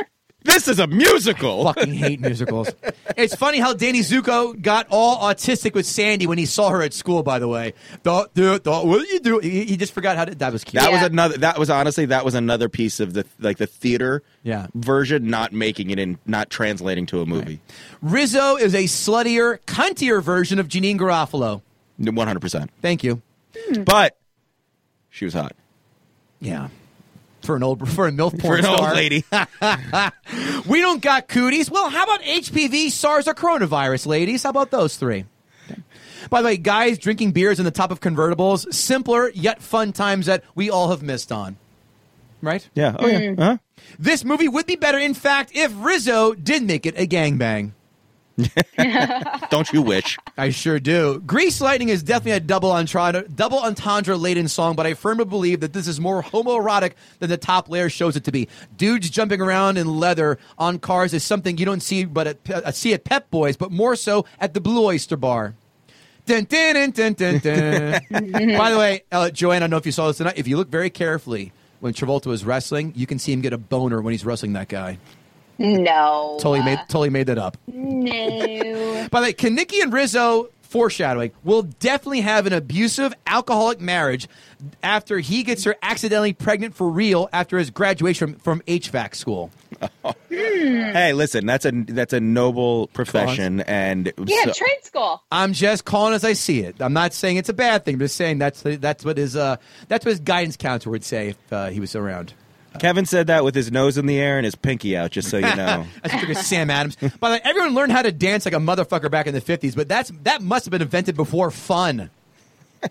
This is a musical. I Fucking hate musicals. It's funny how Danny Zuko got all autistic with Sandy when he saw her at school. By the way, Thought- thought- thought, what are you do? He, he just forgot how to. That was cute. That was another. That was honestly that was another piece of the like the theater Yeah. version, not making it in, not translating to a movie. Rizzo is a sluttier, cuntier version of Janeane Garofalo. One hundred percent. Thank you. But she was hot Yeah. For an old for a milf *laughs* for porn an old star. lady. *laughs* We don't got cooties. Well, how about HPV, SARS, or coronavirus, ladies? How about those three? By the way, guys drinking beers in the top of convertibles, simpler yet fun times that we all have missed on. Right? yeah. Oh yeah. Huh? This movie would be better, in fact, if Rizzo did make it a gangbang. *laughs* Don't you wish? I sure do. Grease Lightning is definitely a double entendre, double entendre laden song, but I firmly believe that this is more homoerotic than the top layer shows it to be. Dudes jumping around in leather on cars is something you don't see, but at, uh, see at Pep Boys, but more so at the Blue Oyster Bar. Dun, dun, dun, dun, dun, dun. *laughs* By the way, uh, Joanne, I don't know if you saw this tonight. If you look very carefully when Travolta was wrestling, you can see him get a boner when he's wrestling that guy. No. Totally made, totally made that up. No. *laughs* By the way, Kenickie and Rizzo, foreshadowing, will definitely have an abusive alcoholic marriage after he gets her accidentally pregnant for real after his graduation from, from HVAC school. Hey, listen. That's a that's a noble profession, and yeah, so- trade school. I'm just calling as I see it. I'm not saying it's a bad thing. I'm just saying that's that's what his uh, that's what his guidance counselor would say if uh, he was around. Kevin said that with his nose in the air and his pinky out, just so you *laughs* know. I just figured Sam Adams. By the way, everyone learned how to dance like a motherfucker back in the 50s, but that's that must have been invented before fun. *laughs*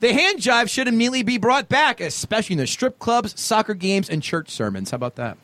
The hand jive should immediately be brought back, especially in the strip clubs, soccer games, and church sermons. How about that?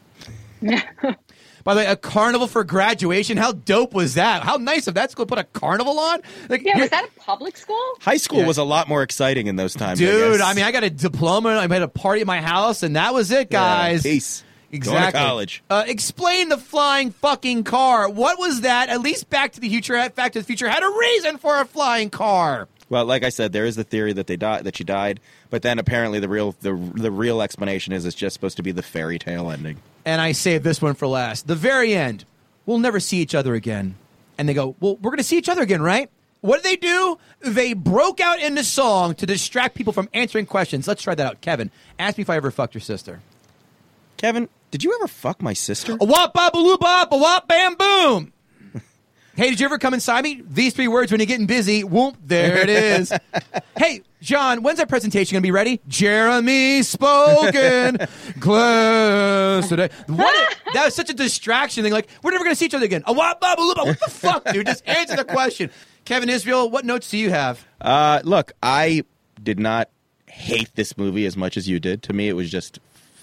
*laughs* By the way, a carnival for graduation. How dope was that? How nice of that school to put a carnival on. Like, Yeah, was that a public school? High school Yeah. was a lot more exciting in those times, dude? guess. I, mean, I got a diploma. I had a party at my house, and that was it, Yeah, guys. peace. Going to Exactly. college. Uh, explain the flying fucking car. What was that? At least Back to the Future, Back to the Future had a reason for a flying car. Well, like I said, there is the theory that they died, that she died, but then apparently the real the the real explanation is it's just supposed to be the fairy tale ending. And I saved this one for last. The very end. We'll never see each other again. And they go, Well, we're going to see each other again, right? What did they do? They broke out into song to distract people from answering questions. Let's try that out. Kevin, ask me if I ever fucked your sister. Kevin, did you ever fuck my sister? A wop bop a loop bop a wop bam boom. Hey, did you ever come inside me? These three words when you're getting busy. Whoop, there it is. *laughs* hey, John, when's that presentation gonna be ready? Jeremy spoken *laughs* class today. What? *laughs* that was such a distraction thing. Like we're never gonna see each other again. A wop bop a loop. What the fuck, dude? Just answer the question. Kevin Israel, what notes do you have? Uh, look, I did not hate this movie as much as you did. To me, it was just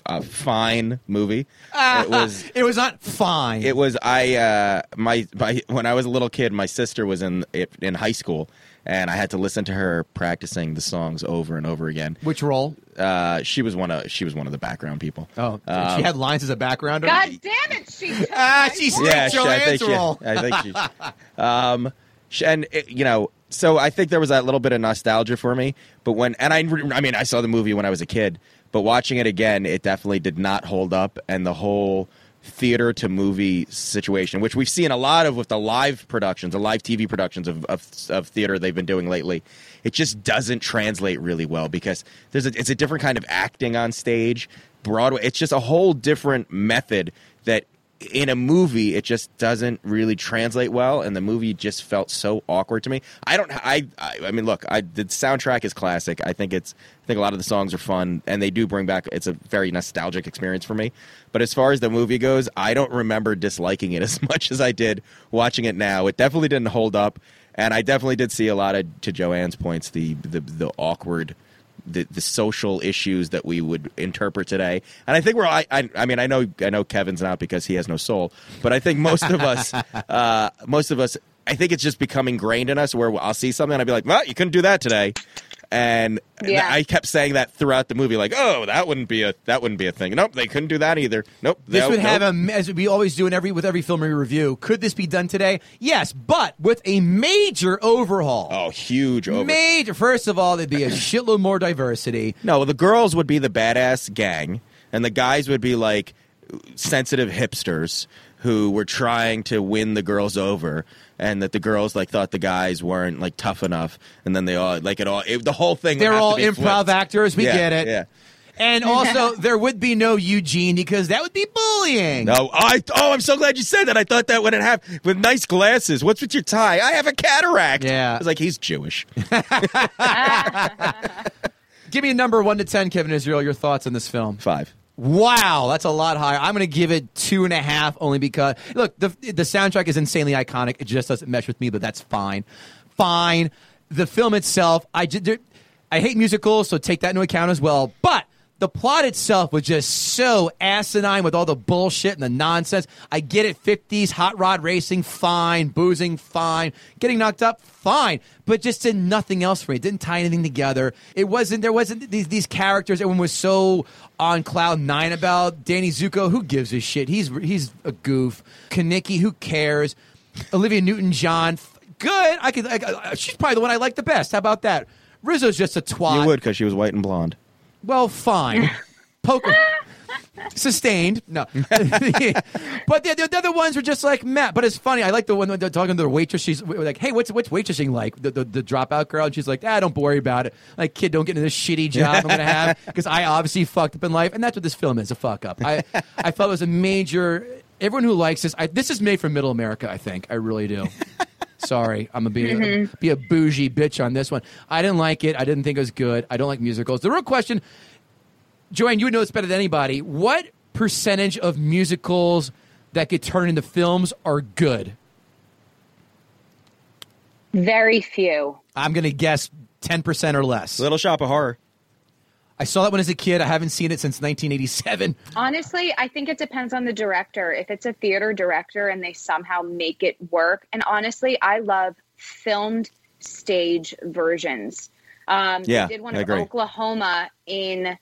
a fine movie. it was. *laughs* It was not fine. It was. I uh, my, my when I was a little kid, my sister was in in high school, and I had to listen to her practicing the songs over and over again. Which role? Uh, she was one of she was one of the background people. Oh, Um, she had lines as a background. God damn it, she *laughs* took Ah, my she's- point. yeah, she, I think Joanne's role. she, I think she. *laughs* Um, she, and it, you know, so I think there was that little bit of nostalgia for me. But when and I, re- I mean, I saw the movie when I was a kid, but watching it again, it definitely did not hold up, and the whole theater to movie situation, which we've seen a lot of with the live productions, the live TV productions of, of, of theater they've been doing lately, it just doesn't translate really well because there's a, it's a different kind of acting on stage. Broadway, it's just a whole different method in a movie it just doesn't really translate well and the movie just felt so awkward to me. I don't i i, I mean look I, the soundtrack is classic. I think it's i think a lot of the songs are fun and they do bring back it's a very nostalgic experience for me. But as far as the movie goes i don't remember disliking it *laughs* as much as i did watching it now. It definitely didn't hold up and i definitely did see a lot of to joanne's points the the, the awkward the, the social issues that we would interpret today. And I think we're I, I I mean I know I know Kevin's not because he has no soul, but I think most of us *laughs* uh, most of us I think it's just become ingrained in us where I'll see something and I'll be like, "Well, you couldn't do that today." And Yeah. I kept saying that throughout the movie, like, "Oh, that wouldn't be a that wouldn't be a thing." Nope, they couldn't do that either. Nope. This nope, would have nope. a, as we always do in every with every film we review. Could this be done today? Yes, but with a major overhaul. oh huge over. Major. First of all, there'd be a *laughs* shitload more diversity. No, the girls would be the badass gang, and the guys would be like sensitive hipsters who were trying to win the girls over, and that the girls like thought the guys weren't like tough enough, and then they all like it all. It, the whole thing. They're have to all be improv flipped. actors. We Yeah, get it. Yeah. And also, *laughs* there would be no Eugene because that would be bullying. No, I oh, I'm so glad you said that. I thought that wouldn't have with nice glasses. What's with your tie? I have a cataract. Yeah. I was like, he's Jewish. *laughs* *laughs* Give me a number one to ten, Kevin Israel. Your thoughts on this film? Five. Wow, that's a lot higher. I'm going to give it two and a half only because look, the the soundtrack is insanely iconic. It just doesn't mesh with me, but that's fine. Fine. The film itself, I I hate musicals, so take that into account as well. But the plot itself was just so asinine with all the bullshit and the nonsense. I get it, 50s hot rod racing, fine. Boozing, fine. Getting knocked up, fine. But just did nothing else for me. It didn't tie anything together. It wasn't. There wasn't these these characters. Everyone was so on cloud nine about Danny Zuko. Who gives a shit? He's he's a goof. Kenickie, who cares? Olivia Newton John, good. I could. I, she's probably the one I like the best. How about that? Rizzo's just a twat. You would because she was white and blonde. Well, fine. *laughs* Poker. Sustained. No. *laughs* but the, the other ones were just like, Matt. But it's funny. I like the one when they're talking to the waitress. She's like, hey, what's what's waitressing like? The, the, the dropout girl. And she's like, ah, don't worry about it. Like, kid, don't get into this shitty job I'm going to have *laughs* because I obviously fucked up in life. And that's what this film is a fuck up. I, I felt it was a major. Everyone who likes this, I, this is made for middle America, I think. I really do. Sorry, I'm gonna be a, mm-hmm. be a bougie bitch on this one. I didn't like it. I didn't think it was good. I don't like musicals. The real question, Joanne, you would know this better than anybody. What percentage of musicals that get turned into films are good? Very few. I'm going to guess 10% or less. Little Shop of Horror. I saw that one as a kid. I haven't seen it since 1987. Honestly, I think it depends on the director. If it's a theater director and they somehow make it work, and honestly, I love filmed stage versions. Um, Yeah, they did one I of agree. Oklahoma in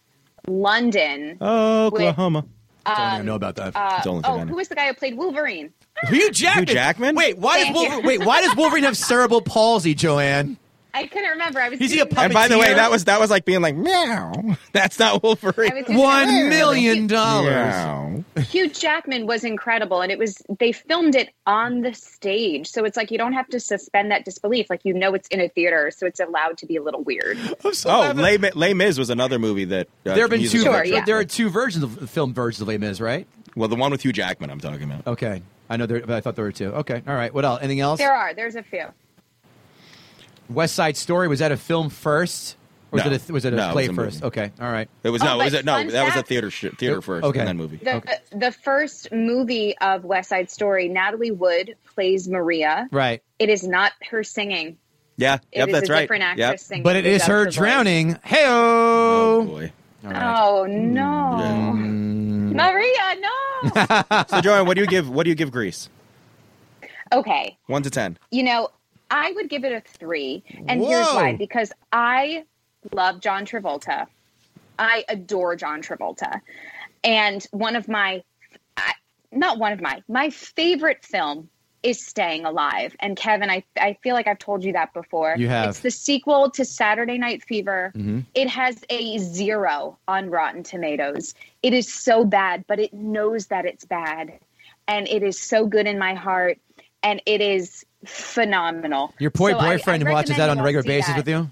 London. Oklahoma. I don't even know about that. It's the Oh, I know. who was the guy who played Wolverine? Hugh Jackman. Hugh Jackman? Wait, why Thank you. Wolverine, wait, why does Wolverine have cerebral palsy, Joanne? I couldn't remember. I was. Is he a doing- puppet? And by the way, that was that was like being like meow. *laughs* That's not I Wolverine. One million dollars. Meow. Hugh Jackman was incredible, and it was they filmed it on the stage, so it's like you don't have to suspend that disbelief. Like you know, it's in a theater, so it's allowed to be a little weird. Oh, Les, Mi- Les Mis was another movie that uh, There have been two. that Sure, yeah. There are two versions of the film versions of Les Mis, right? Well, the one with Hugh Jackman, I'm talking about. Okay, I know there. But I thought there were two. Okay, all right. What else? Anything else? There are. There's a few. West Side Story was that a film first, or No. was it a, was it a No, it play was a first? movie. Okay, all right. It was Oh, no, it was but a, no. fun That was a theater sh- theater oh, first, Okay. and then movie. The the first movie of West Side Story, Natalie Wood plays Maria. Right, It is not her singing. Yeah, It yep, is that's a right. different actress Yep. singing. but it is That's her drowning. Hey Oh oh. boy. Oh mm. no, mm. Maria, no. *laughs* So, Joanne, what do you give? What do you give Grease? okay, One to ten. you know, I would give it a three, and here's why: because I love John Travolta. I adore John Travolta, and one of my, not one of my, my favorite film is Staying Alive. And Kevin, I I feel like I've told you that before. You have. It's the sequel to Saturday Night Fever. Mm-hmm. It has a zero on Rotten Tomatoes. It is so bad, but it knows that it's bad, and it is so good in my heart, and it is phenomenal. Your boy So boyfriend I watches that on a regular basis that. with you.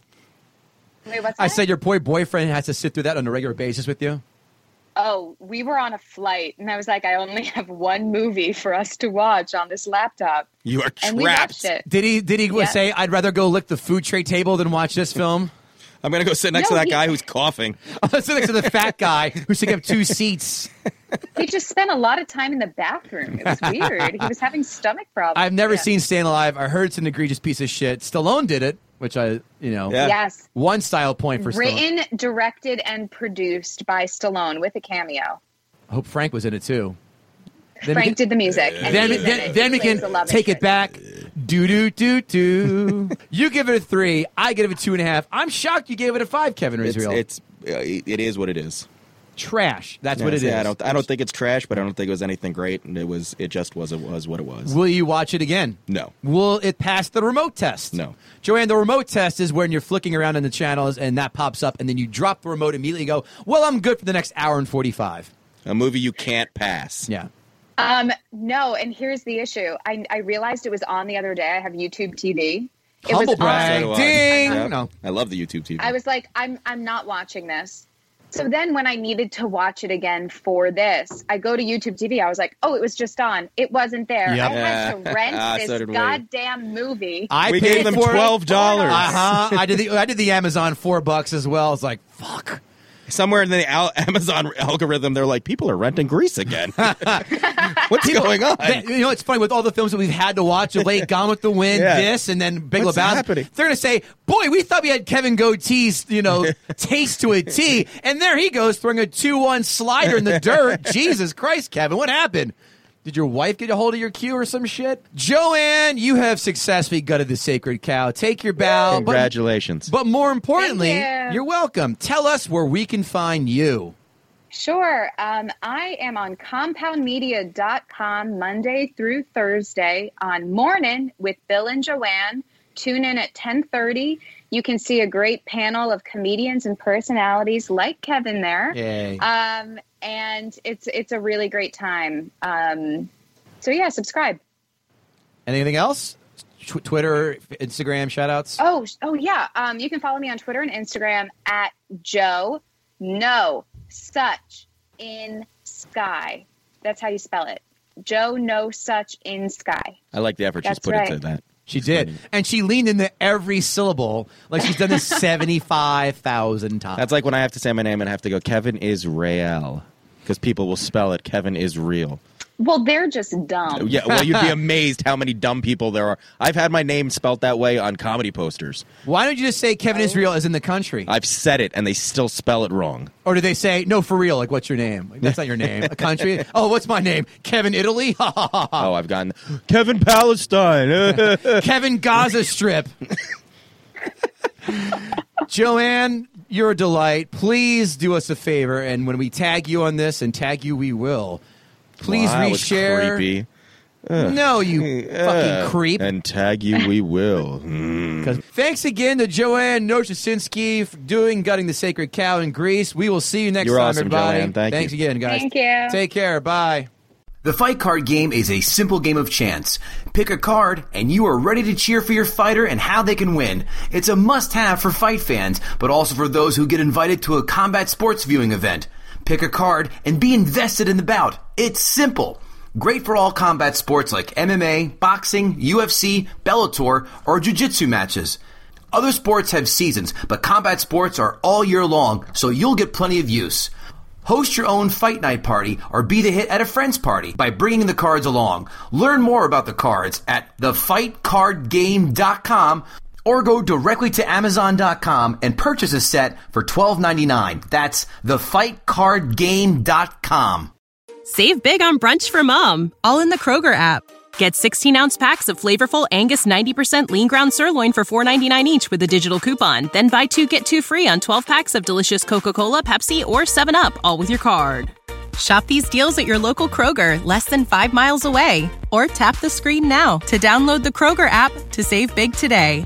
Wait, what's I said your boy boyfriend has to sit through that on a regular basis with you. oh, we were on a flight, and I was like, I only have one movie for us to watch on this laptop, You are and we trapped. watched it. Did he? Did he Yeah. say, "I'd rather go lick the food tray table than watch this film"? I'm gonna go sit next No, to that he- guy who's coughing. *laughs* I'll sit next to the fat guy who's taking up two seats. He just spent a lot of time in the bathroom. It was weird. he was having stomach problems. I've never Yeah. seen Staying Alive. I heard it's an egregious piece of shit. Stallone did it, which I, you know, Yeah. Yes, one style point for Stallone. written, directed, and produced by Stallone with a cameo. I hope Frank was in it too. Then Frank can- did the music. and Then, he's then, then we can take it back. Do do do do. you give it a three. I give it a two and a half. I'm shocked you gave it a five, Kevin It's, Israel. it's uh, it is what it is. trash. That's what Yeah, it is. I don't I don't think it's trash, but I don't think it was anything great. And it was it just was it was what it was. Will you watch it again? No. Will it pass the remote test? No. Joanne, the remote test is when you're flicking around in the channels and that pops up, and then you drop the remote immediately and go, Well, I'm good for the next hour and 45. A movie you can't pass. Yeah. Um, no, and here's the issue. I, I realized it was on the other day. I have YouTube TV. It Humble was brag. on. So I. Ding. Yep. No. I love the YouTube TV. I was like, I'm I'm not watching this. So then when I needed to watch it again for this, I go to YouTube TV. I was like, oh, it was just on. It wasn't there. Yeah. I had to *laughs* rent Ah, so this did we. goddamn movie. I we paid gave them for it. twelve dollars. Uh huh. I did the I did the Amazon four bucks as well. It's like fuck. Somewhere in the al- *laughs* Amazon algorithm, they're like, people are renting Grease again. *laughs* What's going on? That- you know, it's funny with all the films that we've had to watch of late, Gone with the Wind, Yeah. this, and then Big What's Lebowski. happening? They're going to say, "Boy, we thought we had Kevin Goatee's, you know, *laughs* taste to a T," and there he goes throwing a two-one slider in the dirt. Jesus Christ, Kevin, what happened? Did your wife get a hold of your cue or some shit? Joanne, you have successfully gutted the sacred cow. Take your bow. But, Congratulations. but more importantly, Thank you. you're welcome. Tell us where we can find you. Sure. Um, I am on compoundmedia.com Monday through Thursday on morning with Bill and Joanne. Tune in at 1030. You can see a great panel of comedians and personalities like Kevin there. Yay. Um, and it's it's a really great time. Um, so yeah, subscribe. Anything else? Tw- Twitter, Instagram, shout outs? Oh, oh yeah. Um, you can follow me on Twitter and Instagram at Joe No Such in Sky. That's how you spell it. Joe No Such in Sky. I like the effort she's That's put right. into that. She did. And she leaned into every syllable like she's done this *laughs* 75,000 times. That's like when I have to say my name and I have to go, Kevin is real. Because people will spell it, Kevin is real. Well, they're just dumb. Yeah, well, you'd be *laughs* amazed how many dumb people there are. I've had my name spelt that way on comedy posters. Why don't you just say Kevin oh. Israel is in the country? I've said it, and they still spell it wrong. Or do they say, no, for real, like, what's your name? Like, that's not your *laughs* name. A country? Oh, what's my name? Kevin Italy? Ha ha ha ha. Oh, I've gotten Kevin Palestine. *laughs* Kevin Gaza Strip. Joanne, you're a delight. Please do us a favor, and when we tag you on this, and tag you we will, please Wow, it's reshare. creepy. *laughs* No, you *laughs* fucking Uh, creep. And tag you, we will. *laughs* Mm. 'Cause- Thanks again to Joanne Nosuchinsky for doing Gutting the Sacred Cow in Grease. We will see you next You're time, awesome, everybody. Joanne. Thank Thanks you. again, guys. Thank you. Take care. Bye. The fight card game is a simple game of chance. Pick a card, and you are ready to cheer for your fighter and how they can win. It's a must have for fight fans, but also for those who get invited to a combat sports viewing event. Pick a card and be invested in the bout. It's simple. Great for all combat sports like MMA, boxing, UFC, Bellator, or Jiu Jitsu matches. Other sports have seasons, but combat sports are all year long, so you'll get plenty of use. Host your own fight night party or be the hit at a friend's party by bringing the cards along. Learn more about the cards at thefightcardgame.com or go directly to amazon.com and purchase a set for $12.99. That's thefightcardgame.com. Save big on brunch for mom, all in the Kroger app. Get 16 ounce packs of flavorful Angus 90% lean ground sirloin for $4.99 each with a digital coupon. Then buy two get two free on 12 packs of delicious Coca Cola, Pepsi, or 7UP, all with your card. Shop these deals at your local Kroger, less than five miles away. Or tap the screen now to download the Kroger app to save big today.